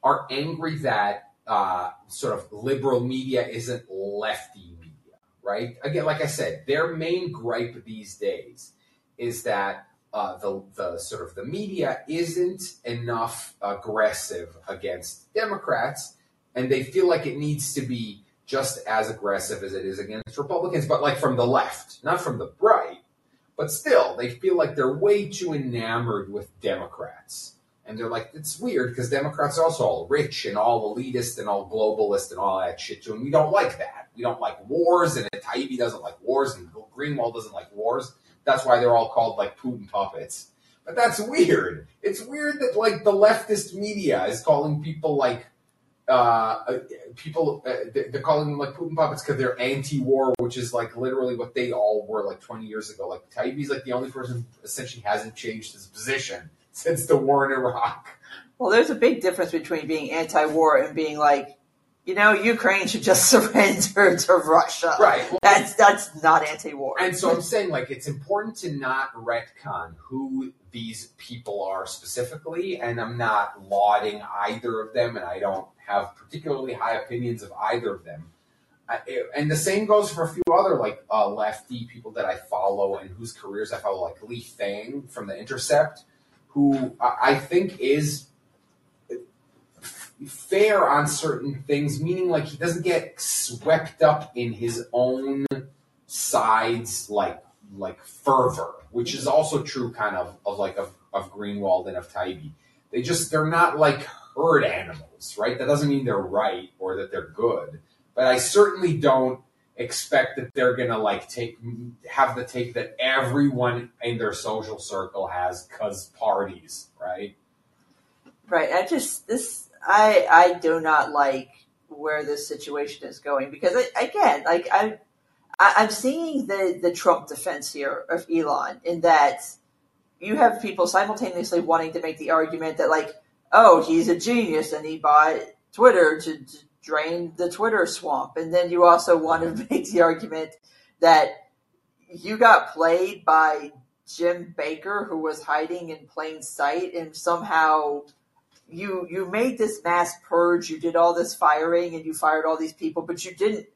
are angry that uh, sort of liberal media isn't lefty media, right? Again, like I said, their main gripe these days is that uh, the the sort of the media isn't enough aggressive against Democrats, and they feel like it needs to be just as aggressive as it is against Republicans, but like from the left, not from the right. But still, they feel like they're way too enamored with Democrats. And they're like, it's weird because Democrats are also all rich and all elitist and all globalist and all that shit too. And we don't like that. We don't like wars, and Taibbi doesn't like wars, and Greenwald doesn't like wars. That's why they're all called like Putin puppets. But that's weird. It's weird that like the leftist media is calling people like uh, uh, people uh, they- they're calling them like Putin puppets because they're anti-war, which is like literally what they all were like 20 years ago. Like Taibbi's like the only person essentially hasn't changed his position since the war in Iraq. Well, there's a big difference between being anti-war and being like, you know, Ukraine should just surrender to Russia. Right. That's that's not anti-war. And so I'm saying, like, it's important to not retcon who these people are specifically, and I'm not lauding either of them, and I don't have particularly high opinions of either of them. I, and the same goes for a few other like uh, lefty people that I follow and whose careers I follow, like Lee Fang from The Intercept, who I I think is fair on certain things, meaning like he doesn't get swept up in his own sides like like fervor, which is also true kind of of like of, of Greenwald and of Taibbi. They just they're not like herd animals, right? That doesn't mean they're right or that they're good. But I certainly don't expect that they're gonna like take have the take that everyone in their social circle has cause parties, right? Right. I just this I I do not like where this situation is going because I, again, like I, I'm seeing the the Trump defense here of Elon in that you have people simultaneously wanting to make the argument that like oh he's a genius and he bought Twitter to, to drain the Twitter swamp. And then you also want to make the argument that you got played by Jim Baker who was hiding in plain sight and somehow you you made this mass purge, you did all this firing, and you fired all these people, but you didn't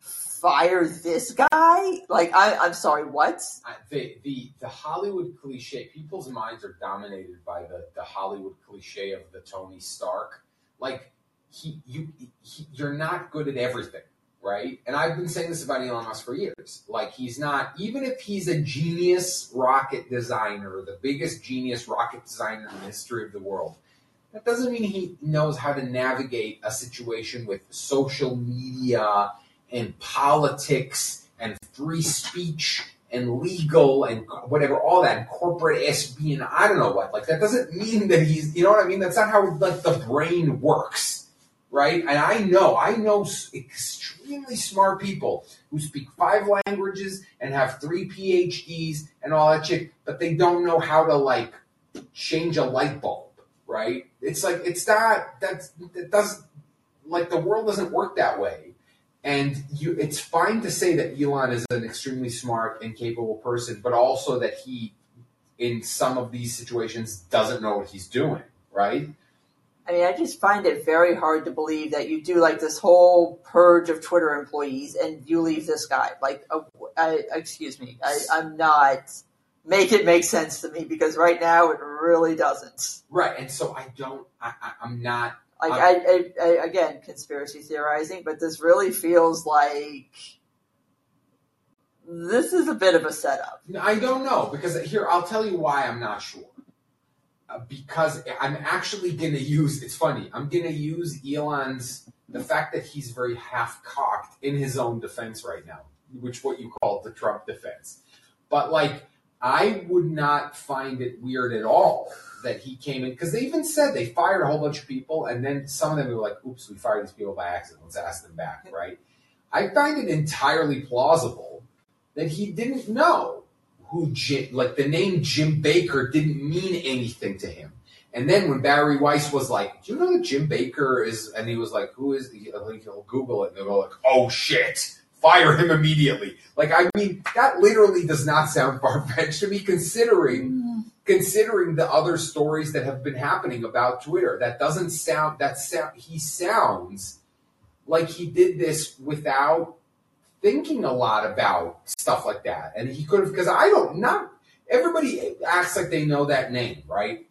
fire this guy. Like I, I'm sorry, what? The the the Hollywood cliche. People's minds are dominated by the the Hollywood cliche of the Tony Stark. Like he, you, he, you're not good at everything, right? And I've been saying this about Elon Musk for years. Like he's not, even if he's a genius rocket designer, the biggest genius rocket designer in the history of the world. That doesn't mean he knows how to navigate a situation with social media and politics and free speech and legal and whatever, all that, and corporate SB and I don't know what. Like that doesn't mean that he's, you know what I mean? That's not how like the brain works, right? And I know, I know extremely smart people who speak five languages and have three PhDs and all that shit, but they don't know how to like change a light bulb, right? It's like it's not that's it doesn't like the world doesn't work that way. And you, it's fine to say that Elon is an extremely smart and capable person, but also that he, in some of these situations, doesn't know what he's doing, right? I mean, I just find it very hard to believe that you do like this whole purge of Twitter employees and you leave this guy. Like, uh, excuse me, I, I'm not. Make it make sense to me because right now it really doesn't. Right. And so I don't, I, I, I'm not, Like, I, I, I, again, conspiracy theorizing, but this really feels like this is a bit of a setup. I don't know because here, I'll tell you why I'm not sure. Uh, because I'm actually going to use, it's funny, I'm going to use Elon's, the fact that he's very half cocked in his own defense right now, which what you call the Trump defense. But like, I would not find it weird at all that he came in because they even said they fired a whole bunch of people, and then some of them were like, "Oops, we fired these people by accident. Let's ask them back." Right? I find it entirely plausible that he didn't know who Jim, like the name Jim Baker didn't mean anything to him. And then when Bari Weiss was like, "Do you know that Jim Baker is?" and he was like, "Who is?" He, like, he'll Google it, and they'll go like, "Oh shit." Fire him immediately. Like I mean, that literally does not sound far fetched to me, considering mm. considering the other stories that have been happening about Twitter. That doesn't sound that sound he sounds like he did this without thinking a lot about stuff like that. And he could have because I don't not everybody acts like they know that name, right?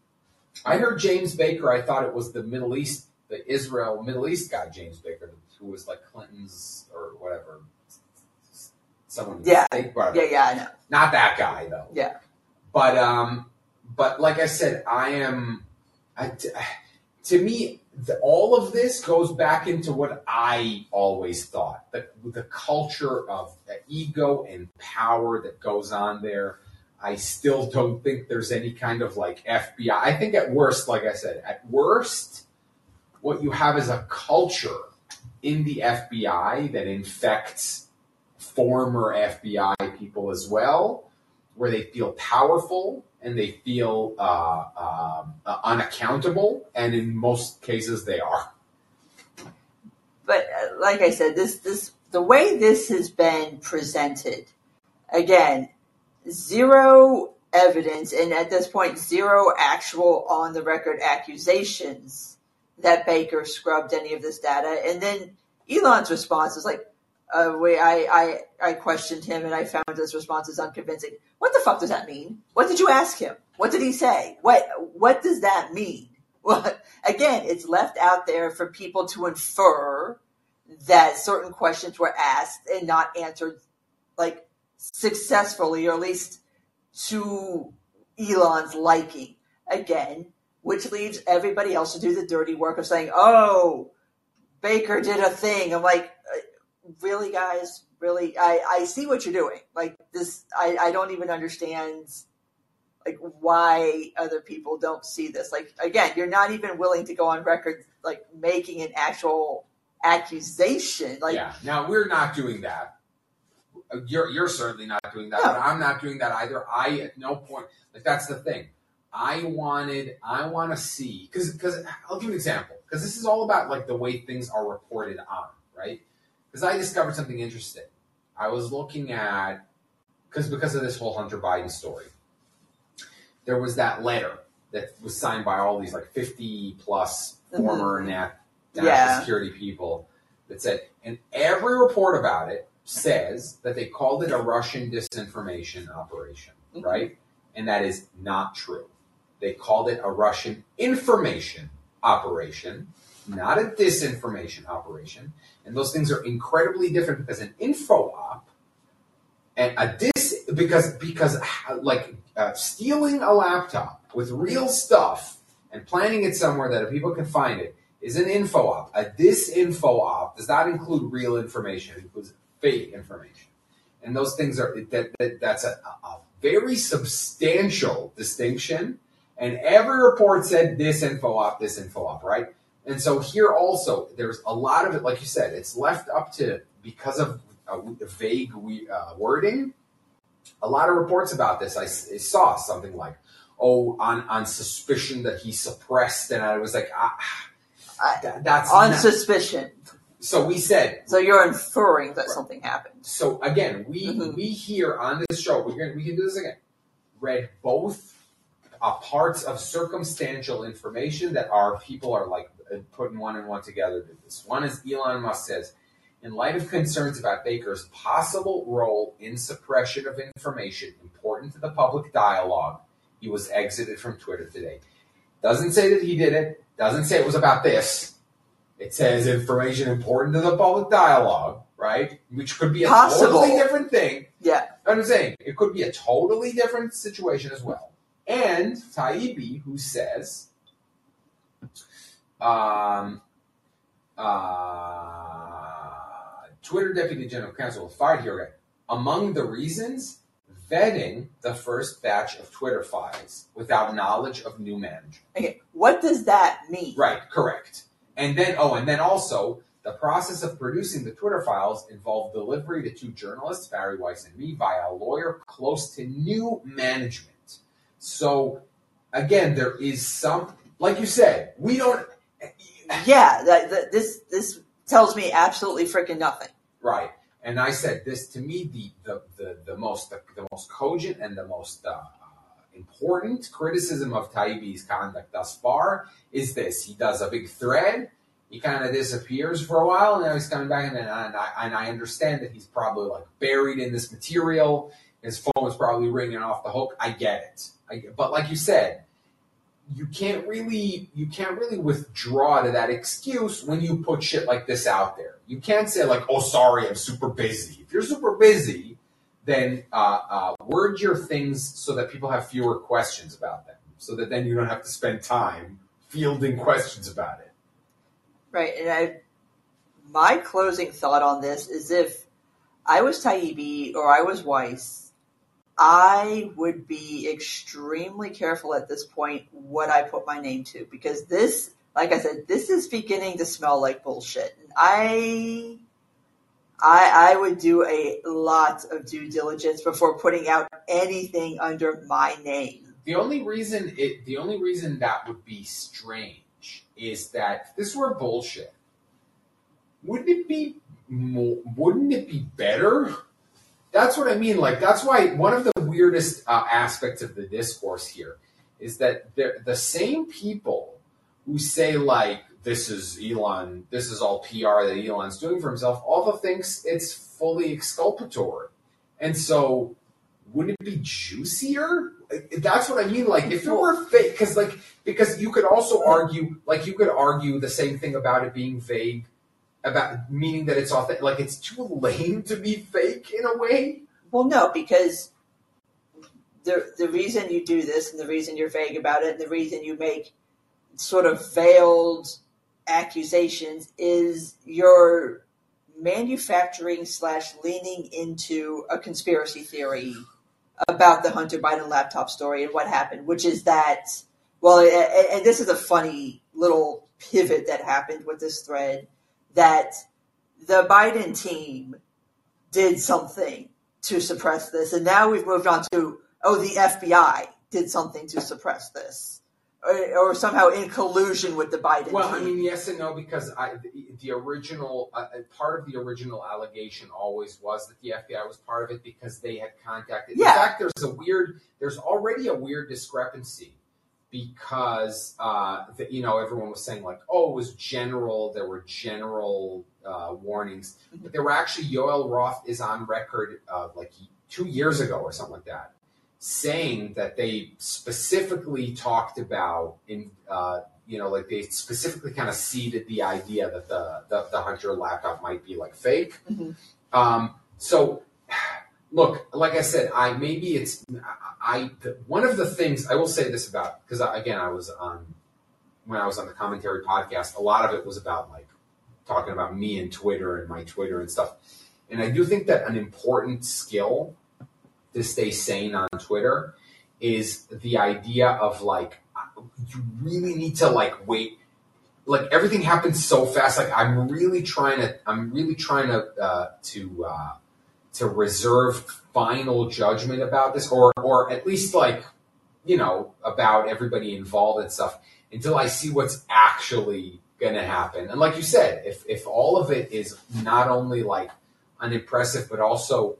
I heard James Baker, I thought it was the Middle East, the Israel Middle East guy, James Baker, who was like Clinton's or whatever. Someone Yeah. whatever. Yeah, yeah, I know. Not that guy though. Yeah. But um, but like I said, I am. I, to me, the, all of this goes back into what I always thought: the the culture of the ego and power that goes on there. I still don't think there's any kind of like FBI. I think at worst, like I said, at worst, what you have is a culture in the FBI that infects former FBI people as well, where they feel powerful and they feel uh, um, uh, unaccountable, and in most cases they are. but uh, like I said, this this the way this has been presented, again, zero evidence, and at this point, zero actual on the record accusations that Baker scrubbed any of this data, and then Elon's response is like. Uh, we, I, I, I questioned him and I found his responses unconvincing. What the fuck does that mean? What did you ask him? What did he say? What, what does that mean? Well, again, it's left out there for people to infer that certain questions were asked and not answered like successfully or at least to Elon's liking again, which leaves everybody else to do the dirty work of saying, "Oh, Baker did a thing." I'm like, really, guys, really? I I see what you're doing. Like this, I I don't even understand like why other people don't see this. Like again, you're not even willing to go on record like making an actual accusation. Like yeah. Now we're not doing that. You're you're certainly not doing that, No. but I'm not doing that either. I at no point like that's the thing. I wanted I want to see because because I'll give an example because this is all about like the way things are reported on right because I discovered something interesting. I was looking at because because of this whole Hunter Biden story, there was that letter that was signed by all these like 50 plus former nat- national Yeah. security people that said, and every report about it says that they called it a Russian disinformation operation, Mhm. right? And that is not true. They called it a Russian information operation, not a disinformation operation. And those things are incredibly different because an info op and a dis because because like uh, stealing a laptop with real stuff and planting it somewhere that people can find it is an info op. A disinfo op does not include real information; it includes fake information, and those things are that, that that's a, a very substantial distinction. And every report said this info op, this info op, right? And so here also, there's a lot of it, like you said, it's left up to because of vague we- uh, wording. A lot of reports about this. I saw something like, "Oh, on on suspicion that he suppressed," and I was like, ah, that- "That's on not- suspicion. So we said. So you're inferring that Right. something happened. So again, we Mhm. we here on this show, we're gonna we can do this again. Read both uh, parts of circumstantial information that our people are like putting one and one together. to This one is Elon Musk says, in light of concerns about Baker's possible role in suppression of information important to the public dialogue, he was exited from Twitter today. Doesn't say that he did it. Doesn't say it was about this. It says information important to the public dialogue, right? Which could be a Possible. totally different thing. Yeah. I'm saying it could be a totally different situation as well. And Taibbi, who says, um, uh, Twitter Deputy General Counsel fired here again. Among the reasons, vetting the first batch of Twitter files without knowledge of new management. Okay. What does that mean? Right, correct. And then, oh, and then also, the process of producing the Twitter files involved delivery to two journalists, Bari Weiss and me, via a lawyer close to new management. So, again, there is some, like you said, we don't, Yeah. That, that this this tells me absolutely freaking nothing. right. And I said this to me, the the the, the most the, the most cogent and the most uh, uh, important criticism of Taibbi's conduct thus far is this: he does a big thread, he kind of disappears for a while, and now he's coming back, and, and I and I understand that he's probably like buried in this material. His phone was probably ringing off the hook. I get it, I, but like you said, you can't really you can't really withdraw to that excuse when you put shit like this out there. You can't say like, "Oh, sorry, I'm super busy." If you're super busy, then uh, uh, word your things so that people have fewer questions about them, so that then you don't have to spend time fielding questions about it. Right. And I, my closing thought on this is if I was Taibbi or I was Weiss, I would be extremely careful at this point what I put my name to because this like I said, this is beginning to smell like bullshit. I, I, I would do a lot of due diligence before putting out anything under my name. The only reason it, the only reason that would be strange is that this were bullshit. Wouldn't it be wouldn't it be better? That's what I mean. Like that's why one of the weirdest uh, aspects of the discourse here is that the same people who say like this is Elon, this is all PR that Elon's doing for himself, also thinks it's fully exculpatory. And so wouldn't it be juicier? That's what I mean. Like if it were fake, because like because you could also argue, like you could argue the same thing about it being vague, about meaning that it's authentic. Like it's too lame to be fake in a way. Well, no, because the the reason you do this and the reason you're vague about it and the reason you make sort of veiled accusations is you're manufacturing slash leaning into a conspiracy theory about the Hunter Biden laptop story and what happened, which is that, well, and, and this is a funny little pivot that happened with this thread, that the Biden team did something to suppress this. And now we've moved on to, oh, the FBI did something to suppress this. Or, or somehow in collusion with the Biden Well, team. I mean, yes and no, because I, the, the original uh, uh, part of the original allegation always was that the FBI was part of it because they had contacted. Yeah. In fact, there's a weird, there's already a weird discrepancy because uh, the, you know everyone was saying like, oh, it was general. There were general uh, warnings, but there were actually Yoel Roth is on record uh, like two years ago or something like that, saying that they specifically talked about in uh, you know like they specifically kind of seeded the idea that the the, the Hunter laptop might be like fake. Mhm. Um, so look, like I said, I maybe it's I, I one of the things I will say this about because again I was on when I was on the commentary podcast, a lot of it was about like talking about me and Twitter and my Twitter and stuff. And I do think that an important skill to stay sane on Twitter is the idea of like you really need to like wait like everything happens so fast like i'm really trying to i'm really trying to uh to uh to reserve final judgment about this or or at least like you know about everybody involved and stuff until i see what's actually gonna happen and like you said if if all of it is not only like unimpressive but also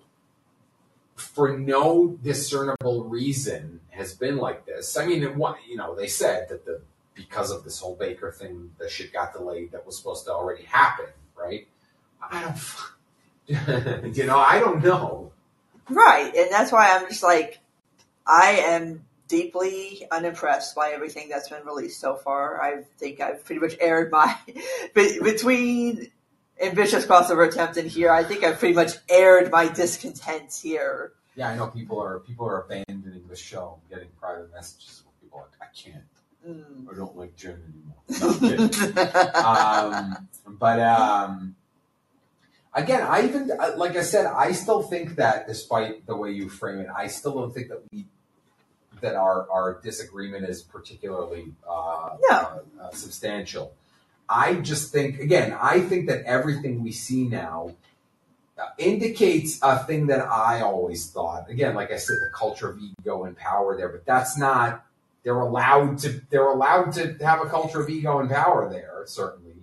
for no discernible reason has been like this. I mean, wa- you know, they said that the because of this whole Baker thing, the shit got delayed that was supposed to already happen, right? I don't, you know, I don't know. Right, and that's why I'm just like, I am deeply unimpressed by everything that's been released so far. I think I've pretty much aired my between ambitious crossover attempt and here. I think I've pretty much aired my discontent here. Yeah, I know people are people are abandoning the show, I'm getting private messages where people like, I can't, Mm. I don't like Jen anymore. No, um, but um, again, I even uh, like I said, I still think that despite the way you frame it, I still don't think that we that our our disagreement is particularly uh, No. uh, uh, substantial. I just think again, I think that everything we see now uh, indicates a thing that I always thought. Again, like I said, the culture of ego and power there, but that's not. They're allowed to. They're allowed to have a culture of ego and power there. Certainly,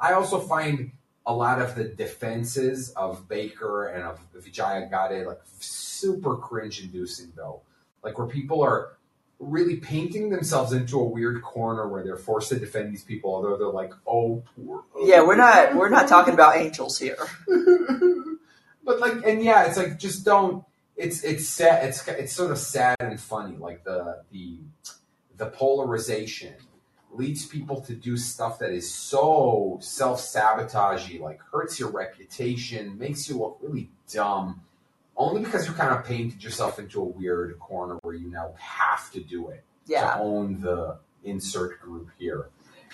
I also find a lot of the defenses of Baker and of Vijaya Gade like super cringe-inducing, though. Like where people are really painting themselves into a weird corner where they're forced to defend these people, although they're like, "Oh, poor." yeah, we're not we're not talking about angels here. but like, and yeah, it's like just don't. It's it's sad. It's it's sort of sad and funny. Like the the the polarization leads people to do stuff that is so self sabotagey, like hurts your reputation, makes you look really dumb, only because you kind of painted yourself into a weird corner where you now have to do it Yeah. to own the insert group here.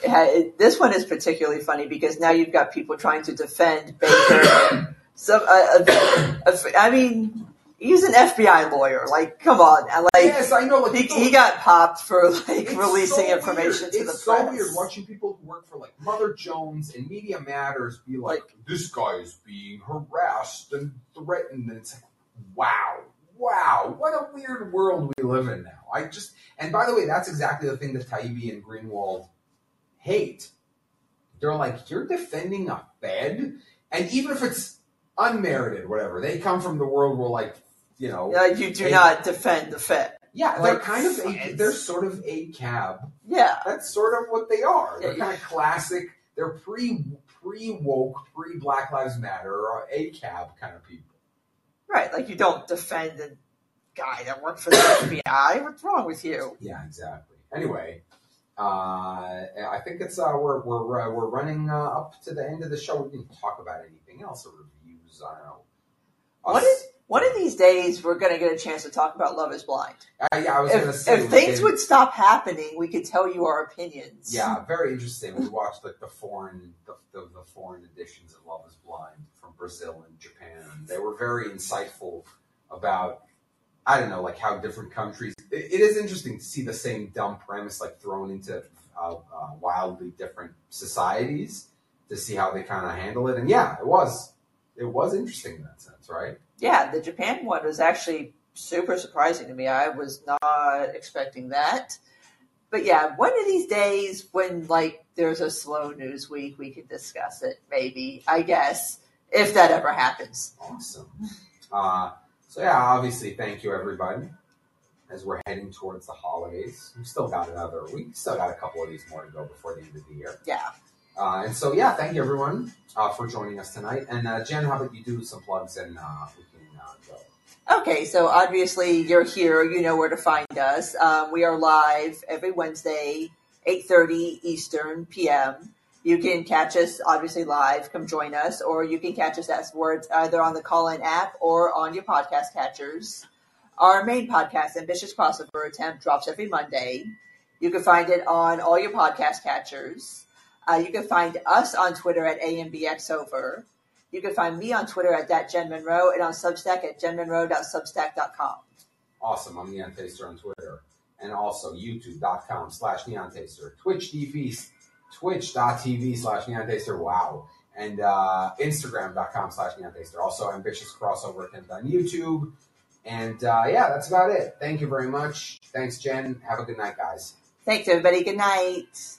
Yeah, it, this one is particularly funny because now you've got people trying to defend Baker. Some, uh, uh, uh, I mean, he's an FBI lawyer. Like, come on, like yes, I know. Like he, he got popped for like releasing so information weird. to it's the so press. weird watching people who work for like Mother Jones and Media Matters be like, "This guy is being harassed and threatened." And it's like, wow, wow, what a weird world we live in now. I just and by the way, that's exactly the thing that Taibbi and Greenwald hate. They're like, "You're defending a Fed," and even if it's unmerited, whatever, they come from the world where like, you know, you do Hey. not defend the Fed. yeah, they're Like, kind of a, they're sort of a cab Yeah, that's sort of what they are. They're Yeah, kind of classic. They're pre pre woke, pre Black Lives Matter, or a cab kind of people. right. Like you don't defend a guy that worked for the FBI. What's wrong with you? Yeah, exactly. Anyway, uh, I think it's uh, we're we're uh, we're running uh, up to the end of the show. We didn't talk about anything else or reviews. I don't know. What Us- One of these days, we're going to get a chance to talk about Love Is Blind. Uh, yeah, I was going to If, say if things would stop happening, we could tell you our opinions. Yeah, very interesting. We watched like the foreign the, the, the foreign editions of Love Is Blind from Brazil and Japan. They were very insightful about I don't know like how different countries. It, it is interesting to see the same dumb premise like thrown into uh, uh, wildly different societies to see how they kind of handle it. And yeah, it was it was interesting in that sense, right? Yeah, the Japan one was actually super surprising to me. I was not expecting that. But yeah, one of these days when like there's a slow news week, we can discuss it. Maybe, I guess, if that ever happens. Awesome. Uh, so yeah, obviously, thank you everybody. As we're heading towards the holidays, we still got another. We still got a couple of these more to go before the end of the year. Yeah. Uh, and so yeah, thank you everyone uh, for joining us tonight. And uh, Jen, how about you do some plugs and uh, we can uh, go. Okay, so obviously you're here. You know where to find us. Um, we are live every Wednesday, eight thirty Eastern PM. You can catch us obviously live. Come join us, or you can catch us afterwards either on the Callin app or on your podcast catchers. Our main podcast, Ambitious Crossover Attempt, drops every Monday. You can find it on all your podcast catchers. Uh, you can find us on Twitter at AMBXOver. You can find me on Twitter at that Jen Monroe and on Substack at jenmonroe.substack.com. Awesome. I'm Neon Taster on Twitter. And also youtube.com slash Neon Taster. Twitch TV, twitch.tv slash Neon Taster. Wow. And uh, Instagram.com slash Neon Taster. Also ambitious crossover attempt on YouTube. And uh, yeah, that's about it. Thank you very much. Thanks, Jen. Have a good night, guys. Thanks, everybody. Good night.